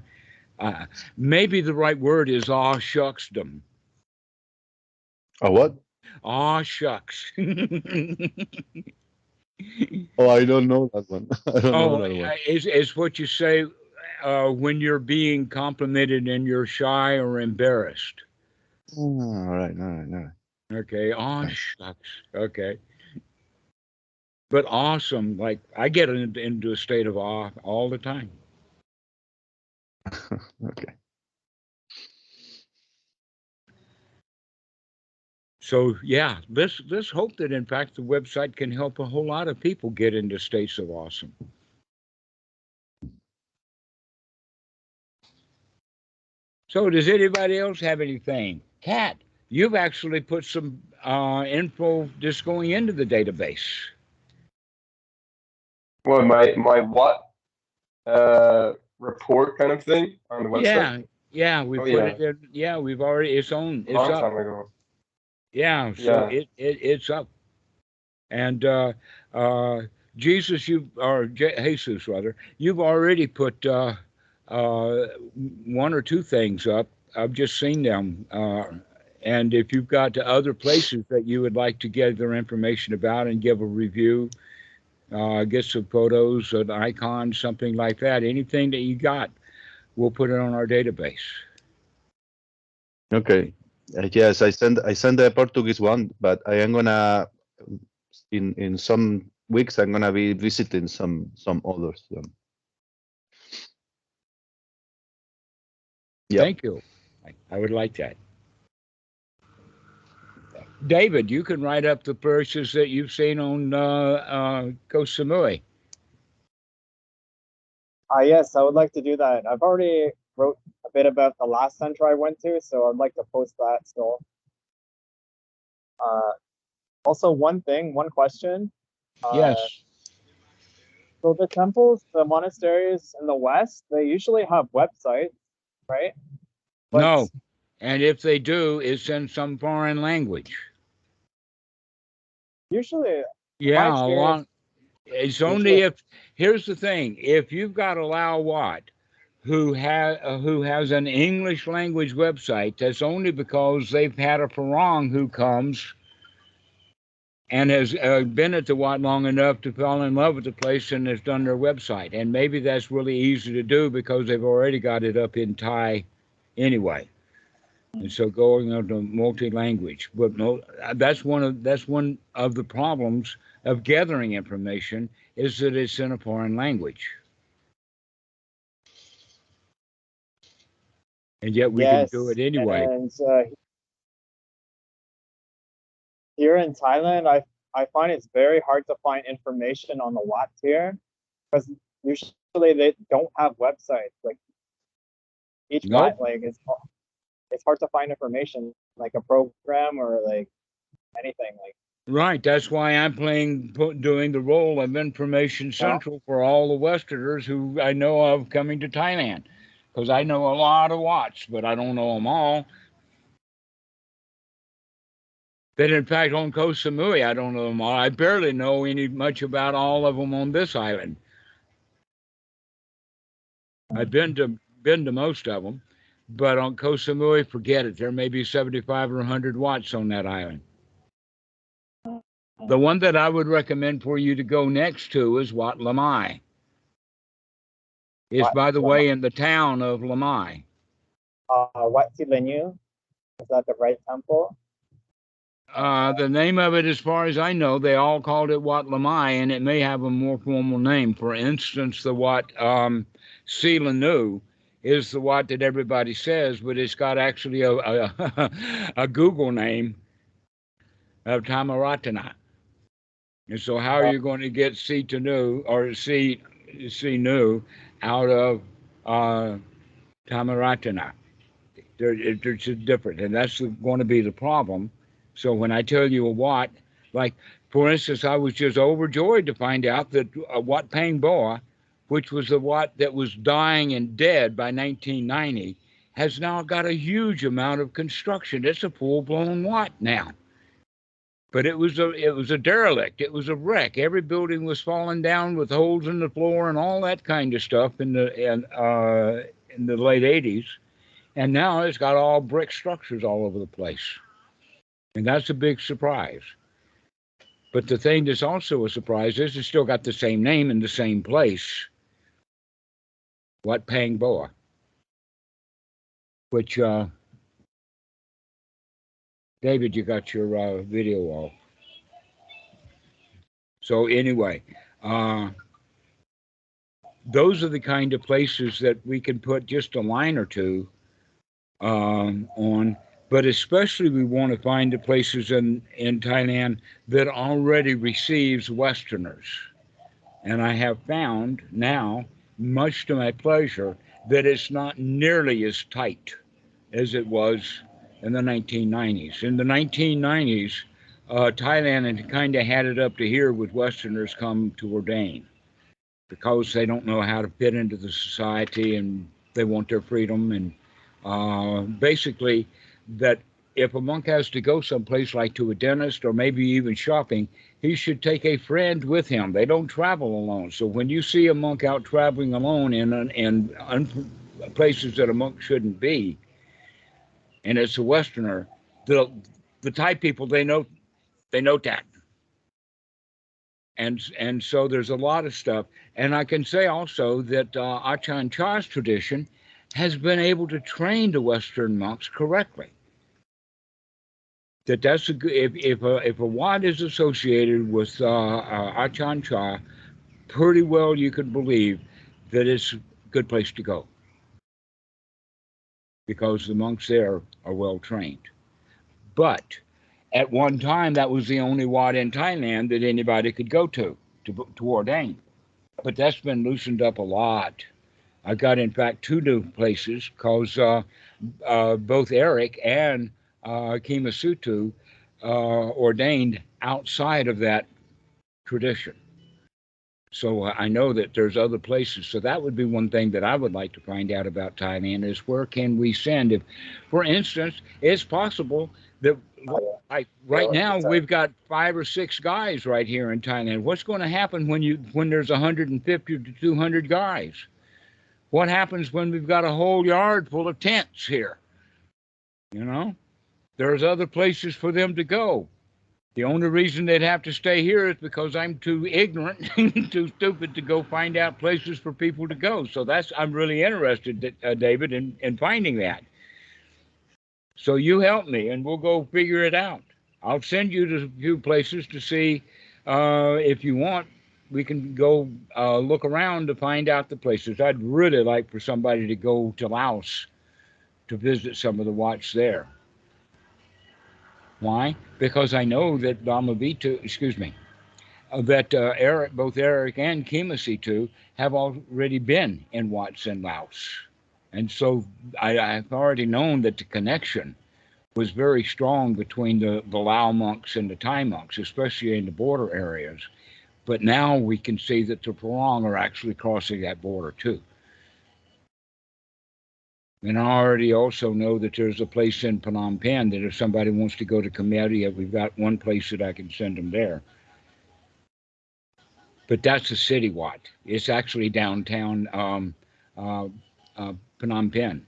uh, maybe the right word is aw shucksdom. Oh, what? Aw shucks. Oh, I don't know that one. I don't oh, know that one. is is what you say uh, when you're being complimented and you're shy or embarrassed. Ah, all right. All right. All right. Okay. Aw shucks. Okay. But awesome, like I get into, into a state of awe all the time. okay. So yeah, let's let's hope that in fact the website can help a whole lot of people get into states of awesome. So does anybody else have anything? Kat, you've actually put some uh, info just going into the database. Well, my my Wat uh report kind of thing on the website. Yeah, yeah, we Oh, put yeah. it in. Yeah, we've already. It's on. It's long up. Yeah, so Yeah. it, it it's up. And uh uh Jesus you or Je- Jesus rather, you've already put uh uh one or two things up. I've just seen them. Uh and if you've got to other places that you would like to gather information about and give a review, uh get some photos, an icon, something like that, anything that you got, we'll put it on our database. Okay. Uh, yes, I send I send the Portuguese one, but I am gonna in in some weeks I'm gonna be visiting some some others. Um, Yep. Thank you. I, I would like that. David, you can write up the purchases that you've seen on uh, uh, Koh Samui. Uh, yes, I would like to do that. I've already wrote a bit about the last center I went to, so I'd like to post that still. Uh, also, one thing, one question. Uh, yes. So the temples, the monasteries in the west, they usually have websites, right? But no. And if they do, it's in some foreign language. Usually, Yeah, here along. It's only if here's the thing: if you've got a Lao Wat who has uh, who has an English language website, that's only because they've had a Farang who comes and has uh, been at the Wat long enough to fall in love with the place and has done their website. And maybe that's really easy to do because they've already got it up in Thai anyway. And so going on to multi-language, but no, that's one of that's one of the problems of gathering information is that it's in a foreign language. And yet we yes, can do it anyway. And uh, here in Thailand, I I find it's very hard to find information on the Wats here because usually they don't have websites. Like each Nope. Like it's it's hard to find information like a program or like anything like. Right. That's why I'm playing, doing the role of information uh-huh. central for all the Westerners who I know of coming to Thailand. Because I know a lot of Wats, but I don't know them all. That in fact on Koh Samui, I don't know them all. I barely know any much about all of them on this island. I've been to been to most of them, but on Koh Samui, forget it. There may be 75 or 100 Wats on that island. The one that I would recommend for you to go next to is Wat Lamai. It's Wat by the way in the town of Lamai. Uh, Wat Silenu, is that the right temple? Uh, the name of it, as far as I know, they all called it Wat Lamai, and it may have a more formal name. For instance, the Wat um, Silanu is the Wat that everybody says, but it's got actually a, a, a Google name of Tamaratana. And so, how are you going to get C to new or C C new out of uh, Tamaratana? They're, they're just different, and that's going to be the problem. So when I tell you a Wat, like for instance, I was just overjoyed to find out that a Wat Pang Boa, which was the Wat that was dying and dead by 1990, has now got a huge amount of construction. It's a full-blown Wat now. But it was a it was a derelict. It was a wreck. Every building was falling down with holes in the floor and all that kind of stuff in the in uh, in the late 80s. And now it's got all brick structures all over the place. And that's a big surprise. But the thing that's also a surprise is it's still got the same name in the same place. Wat Pang Boa. Which uh David, you got your uh, video off. So anyway, uh those are the kind of places that we can put just a line or two um, on but especially we want to find the places in, in Thailand that already receives Westerners. And I have found now, much to my pleasure, that it's not nearly as tight as it was in the 1990s. In the 1990s, uh, Thailand had kind of had it up to here with Westerners come to ordain because they don't know how to fit into the society and they want their freedom. And uh, basically, that if a monk has to go someplace like to a dentist or maybe even shopping, he should take a friend with him. They don't travel alone. So when you see a monk out traveling alone in in un, places that a monk shouldn't be, and it's a Westerner, the the Thai people they know they know that. And and so there's a lot of stuff. And I can say also that uh, Ajahn Chah's tradition has been able to train the Western monks correctly that that's a good if if a if a Wat is associated with uh, uh, Ajahn Chah, pretty well you can believe that it's a good place to go because the monks there are well trained. But at one time, that was the only Wat in Thailand that anybody could go to to, to ordain. But that's been loosened up a lot. I got, in fact, two new places because uh, uh, both Eric and uh, Kimasutu uh, ordained outside of that tradition. So uh, I know that there's other places. So that would be one thing that I would like to find out about Thailand is where can we send if, for instance, it's possible that I, right Yeah, now we've got five or six guys right here in Thailand. What's going to happen when you when there's 150 to 200 guys? What happens when we've got a whole yard full of tents here? You know, there's other places for them to go. The only reason they'd have to stay here is because I'm too ignorant, too stupid to go find out places for people to go. So that's I'm really interested, uh, David, in, in finding that. So you help me, and we'll go figure it out. I'll send you to a few places to see uh, if you want. We can go uh, look around to find out the places. I'd really like for somebody to go to Laos to visit some of the Wats there. Why? Because I know that Dhammavitu, excuse me, uh, that uh, Eric, both Eric and Kimasitu have already been in Wats and Laos. And so I, I've already known that the connection was very strong between the, the Lao monks and the Thai monks, especially in the border areas. But now we can see that the Farang are actually crossing that border too. And I already also know that there's a place in Phnom Penh that if somebody wants to go to Cambodia, we've got one place that I can send them there. But that's a city Wat. It's actually downtown um, uh, uh, Phnom Penh.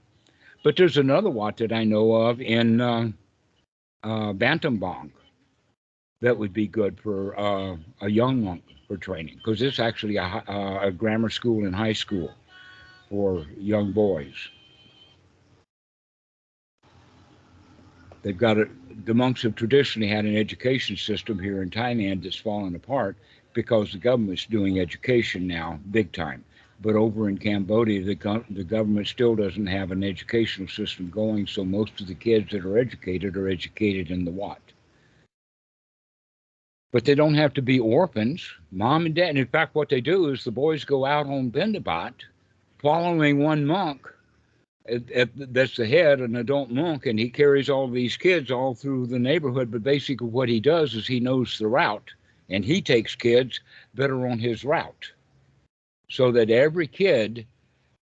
But there's another Wat that I know of in uh, uh, that would be good for uh, a young monk for training because it's actually a, uh, a grammar school and high school for young boys. They've got a, the monks have traditionally had an education system here in Thailand that's fallen apart because the government's doing education now big time. But over in Cambodia, the, go- the government still doesn't have an educational system going, so most of the kids that are educated are educated in the Wat. But they don't have to be orphans. Mom and dad, and in fact, what they do is the boys go out on Bendabat following one monk at, at, that's the head, an adult monk, and he carries all these kids all through the neighborhood. But basically, what he does is he knows the route, and he takes kids that are on his route, so that every kid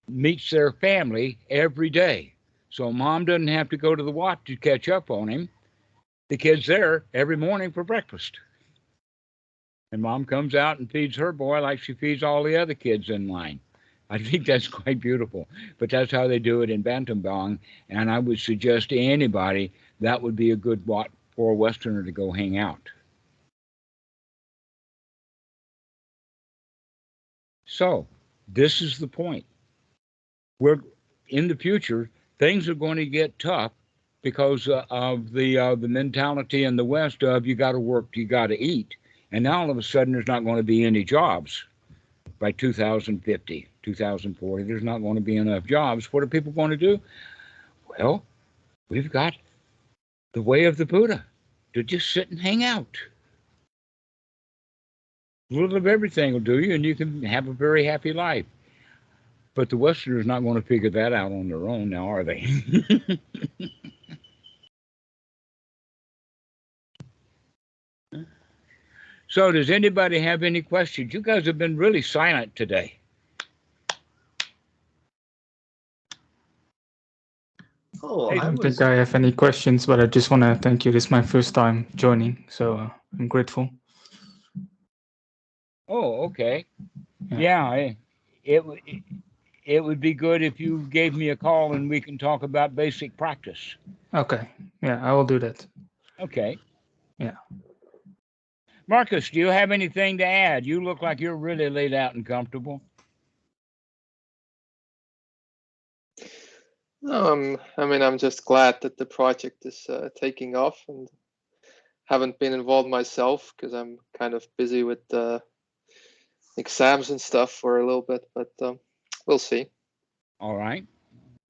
meets their family every day. So mom doesn't have to go to the Wat to catch up on him. The kid's there every morning for breakfast. And mom comes out and feeds her boy like she feeds all the other kids in line. I think that's quite beautiful. But that's how they do it in Battambang. And I would suggest to anybody that would be a good Wat for a Westerner to go hang out. So, this is the point. We're in the future, things are going to get tough because uh, of the uh, the mentality in the West of you got to work, you got to eat, and now all of a sudden there's not going to be any jobs by 2050, 2040. There's not going to be enough jobs. What are people going to do? Well, we've got the way of the Buddha to just sit and hang out. A little of everything will do you, and you can have a very happy life. But the Westerners not going to figure that out on their own now, are they? so, does anybody have any questions? You guys have been really silent today. Oh, I I don't was, think I have any questions, but I just want to thank you. This is my first time joining, so uh, I'm grateful. Oh, okay. Yeah. Yeah, I- it would it would be good if you gave me a call and we can talk about basic practice. Okay, yeah, I will do that. Okay. Yeah. Marcus, do you have anything to add? You look like you're really laid out and comfortable. Um, I mean, I'm just glad that the project is uh, taking off and haven't been involved myself because I'm kind of busy with uh, exams and stuff for a little bit, but um, we'll see. All right.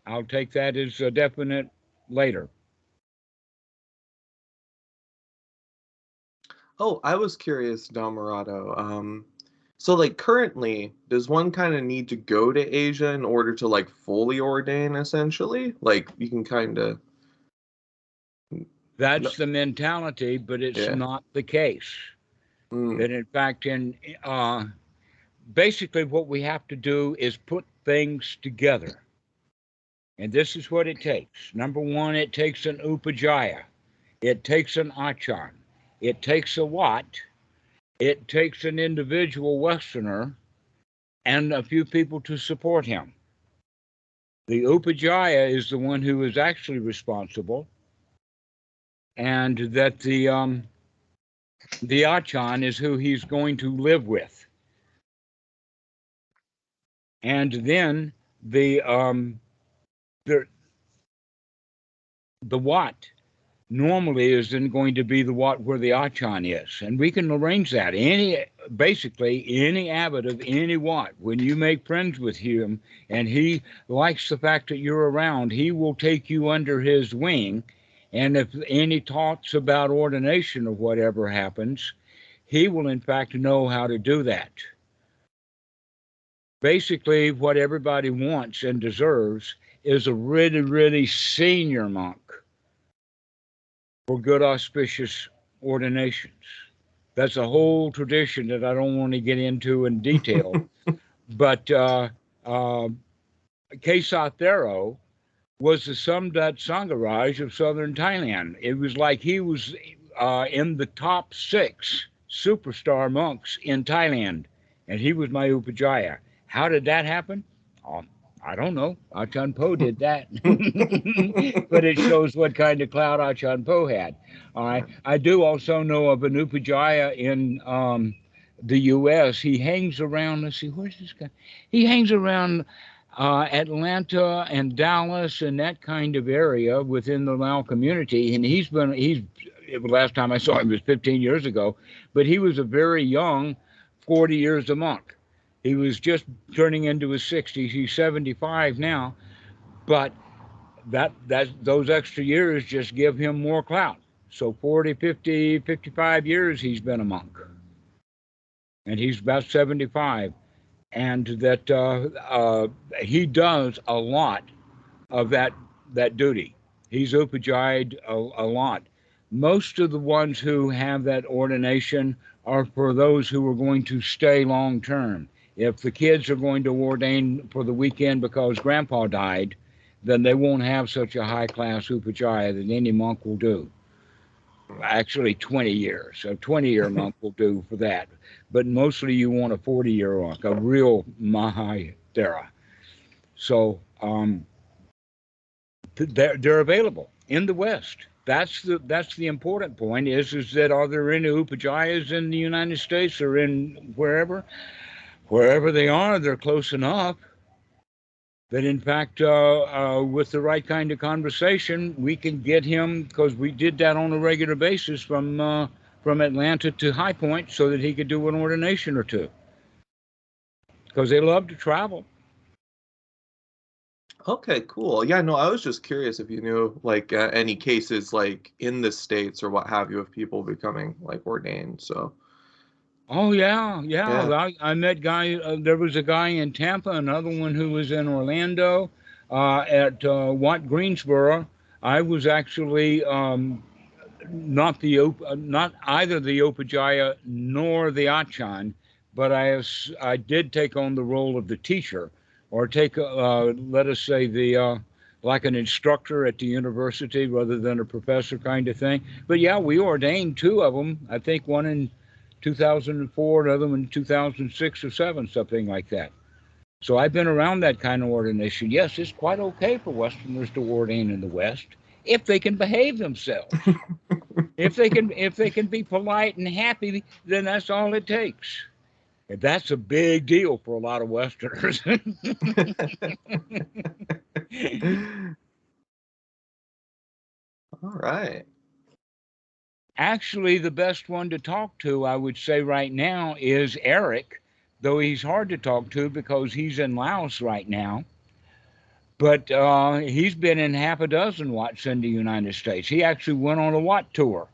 I'll take that as a definite later. Oh, I was curious, Dhammarato. Um, so like currently, does one kind of need to go to Asia in order to like fully ordain essentially? Like you can kind of That's the mentality, but it's Yeah. not the case. mm, that in fact in uh, basically what we have to do is put things together. And this is what it takes. Number one, it takes an upajjhaya. It takes an achan. It takes a wat. It takes an individual Westerner and a few people to support him. The upajjhaya is the one who is actually responsible, and that the um, the achan is who he's going to live with. And then the um, the the wat normally isn't going to be the Wat where the ajahn is, and we can arrange that. Any basically any abbot of any Wat, when you make friends with him, and he likes the fact that you're around, he will take you under his wing. And if any talks about ordination or whatever happens, he will in fact know how to do that. Basically, what everybody wants and deserves is a really, really senior monk for good auspicious ordinations. That's a whole tradition that I don't want to get into in detail. but uh, uh, Kesha Thero was the Sumdat Sangharaj of southern Thailand. It was like he was uh, in the top six superstar monks in Thailand, and he was my Upajjhaya. How did that happen? I don't know. Ajahn Po did that, but it shows what kind of cloud Ajahn Po had. All right. I do also know of an Upajjhaya in um, the U.S. He hangs around. Let's see, where's this guy? He hangs around uh, Atlanta and Dallas and that kind of area within the Lao community. And he's been he's the last time I saw him was 15 years ago, but he was a very young, 40 years a monk. He was just turning into his 60s. He's 75 now, but that that those extra years just give him more clout. So 40, 50, 55 years he's been a monk. And he's about 75. And that uh, uh, he does a lot of that that duty. He's upajayed a, a lot. Most of the ones who have that ordination are for those who are going to stay long term. If the kids are going to ordain for the weekend because grandpa died, then they won't have such a high class upajjhaya that any monk will do. Actually, 20 years. A 20 year monk will do for that. But mostly you want a 40 year monk, a real Mahathera. So um, they're, they're available in the West. That's the that's the important point. Is is that are there any upajjhayas in the United States or in wherever? Wherever they are, they're close enough that, in fact, uh, uh, with the right kind of conversation, we can get him because we did that on a regular basis from uh, from Atlanta to High Point so that he could do an ordination or two because they love to travel. Okay, cool. Yeah, no, I was just curious if you knew like uh, any cases like in the states or what have you of people becoming like ordained. So. Oh yeah, yeah. Yeah. I, I met guy. Uh, there was a guy in Tampa, another one who was in Orlando, uh, at uh, Wat Greensboro. I was actually um, not the op- uh, not either the Opajaya nor the Ajahn, but I I did take on the role of the teacher, or take uh, let us say the uh, like an instructor at the university rather than a professor kind of thing. But yeah, we ordained two of them. I think one in 2004, another one in 2006 or 7, something like that. So I've been around that kind of ordination. Yes, it's quite okay for Westerners to ordain in the West if they can behave themselves. if they can if they can be polite and happy, then that's all it takes. And that's a big deal for a lot of Westerners. All right. Actually, the best one to talk to, I would say right now, is Eric, though he's hard to talk to because he's in Laos right now. But uh, he's been in half a dozen Wats in the United States. He actually went on a Wat tour.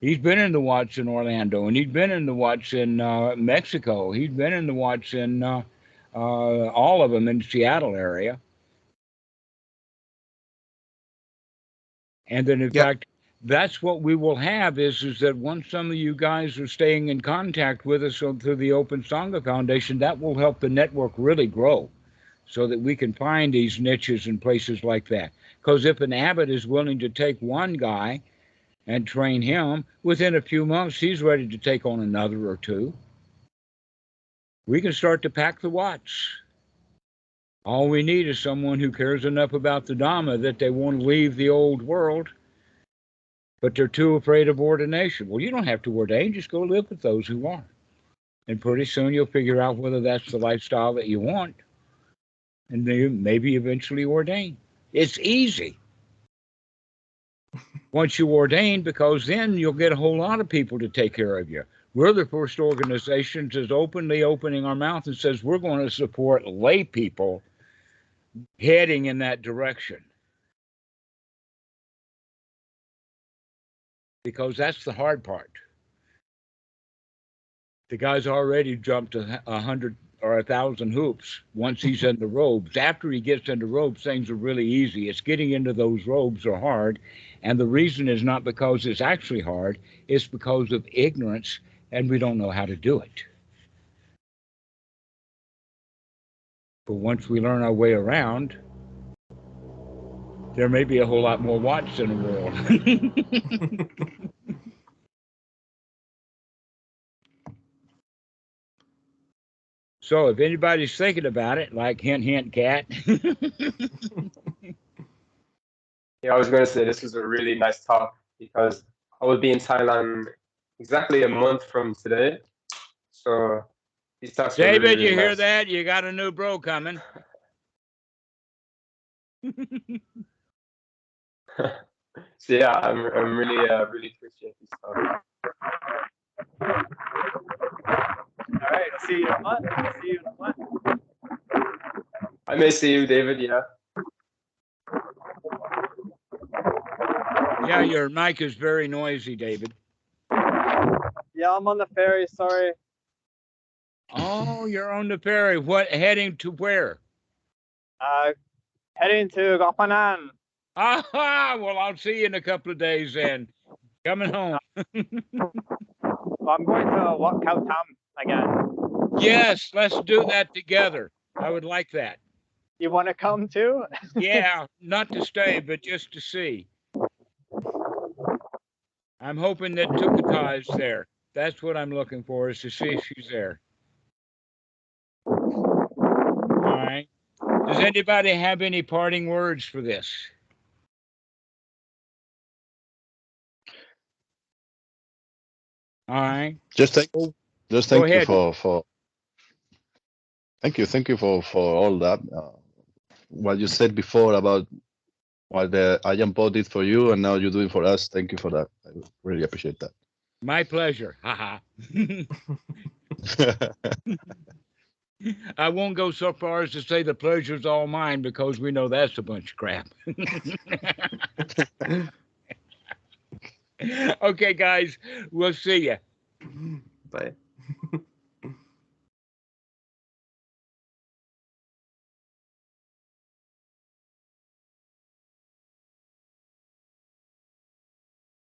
He's been in the Wats in Orlando, and he's been in the Wats in uh, Mexico. He's been in the Wats in uh, uh, all of them in the Seattle area. And then, in Yeah. fact, that's what we will have is is that once some of you guys are staying in contact with us through the Open Sangha Foundation, that will help the network really grow, so that we can find these niches and places like that. Because if an abbot is willing to take one guy and train him, within a few months he's ready to take on another or two. We can start to pack the wats. All we need is someone who cares enough about the Dhamma that they want to leave the old world but they're too afraid of ordination. Well, you don't have to ordain, just go live with those who are. And pretty soon you'll figure out whether that's the lifestyle that you want. And then maybe eventually ordain. It's easy. Once you ordain, because then you'll get a whole lot of people to take care of you. We're the first organization that's openly opening our mouth and says we're going to support lay people heading in that direction. Because that's the hard part. The guy's already jumped a, a hundred or a thousand hoops once he's mm-hmm. in the robes. After he gets into robes, things are really easy. It's getting into those robes are hard. And the reason is not because it's actually hard, it's because of ignorance and we don't know how to do it. But once we learn our way around, there may be a whole lot more wats in the world. so if anybody's thinking about it, like hint hint cat. Yeah, I was going to say this was a really nice talk because I will be in Thailand exactly a month from today. So these talks. David, really, you really hear that? You got a new bro coming. So yeah, I'm I'm really uh, really appreciate this talk. All right, I'll see you in a month. I'll see you in a month. I may see you, David. Yeah. Yeah, your mic is very noisy, David. Yeah, I'm on the ferry. Sorry. Oh, you're on the ferry. What heading to where? Uh, heading to Koh Phangan. Aha! Well, I'll see you in a couple of days then. Coming home. I'm going to Wat Khao Tham again. Yes, let's do that together. I would like that. You want to come too? Yeah, not to stay, but just to see. I'm hoping that Tukatai's there. That's what I'm looking for, is to see if she's there. All right. Does anybody have any parting words for this? All right. Just thank, just thank you for for. Thank you, thank you for for all that. Uh, what you said before about what the Ajahn Po did for you, and now you do it for us. Thank you for that. I really appreciate that. My pleasure. Haha. I won't go so far as to say the pleasure's all mine because we know that's a bunch of crap. okay, guys, we'll see you. Bye.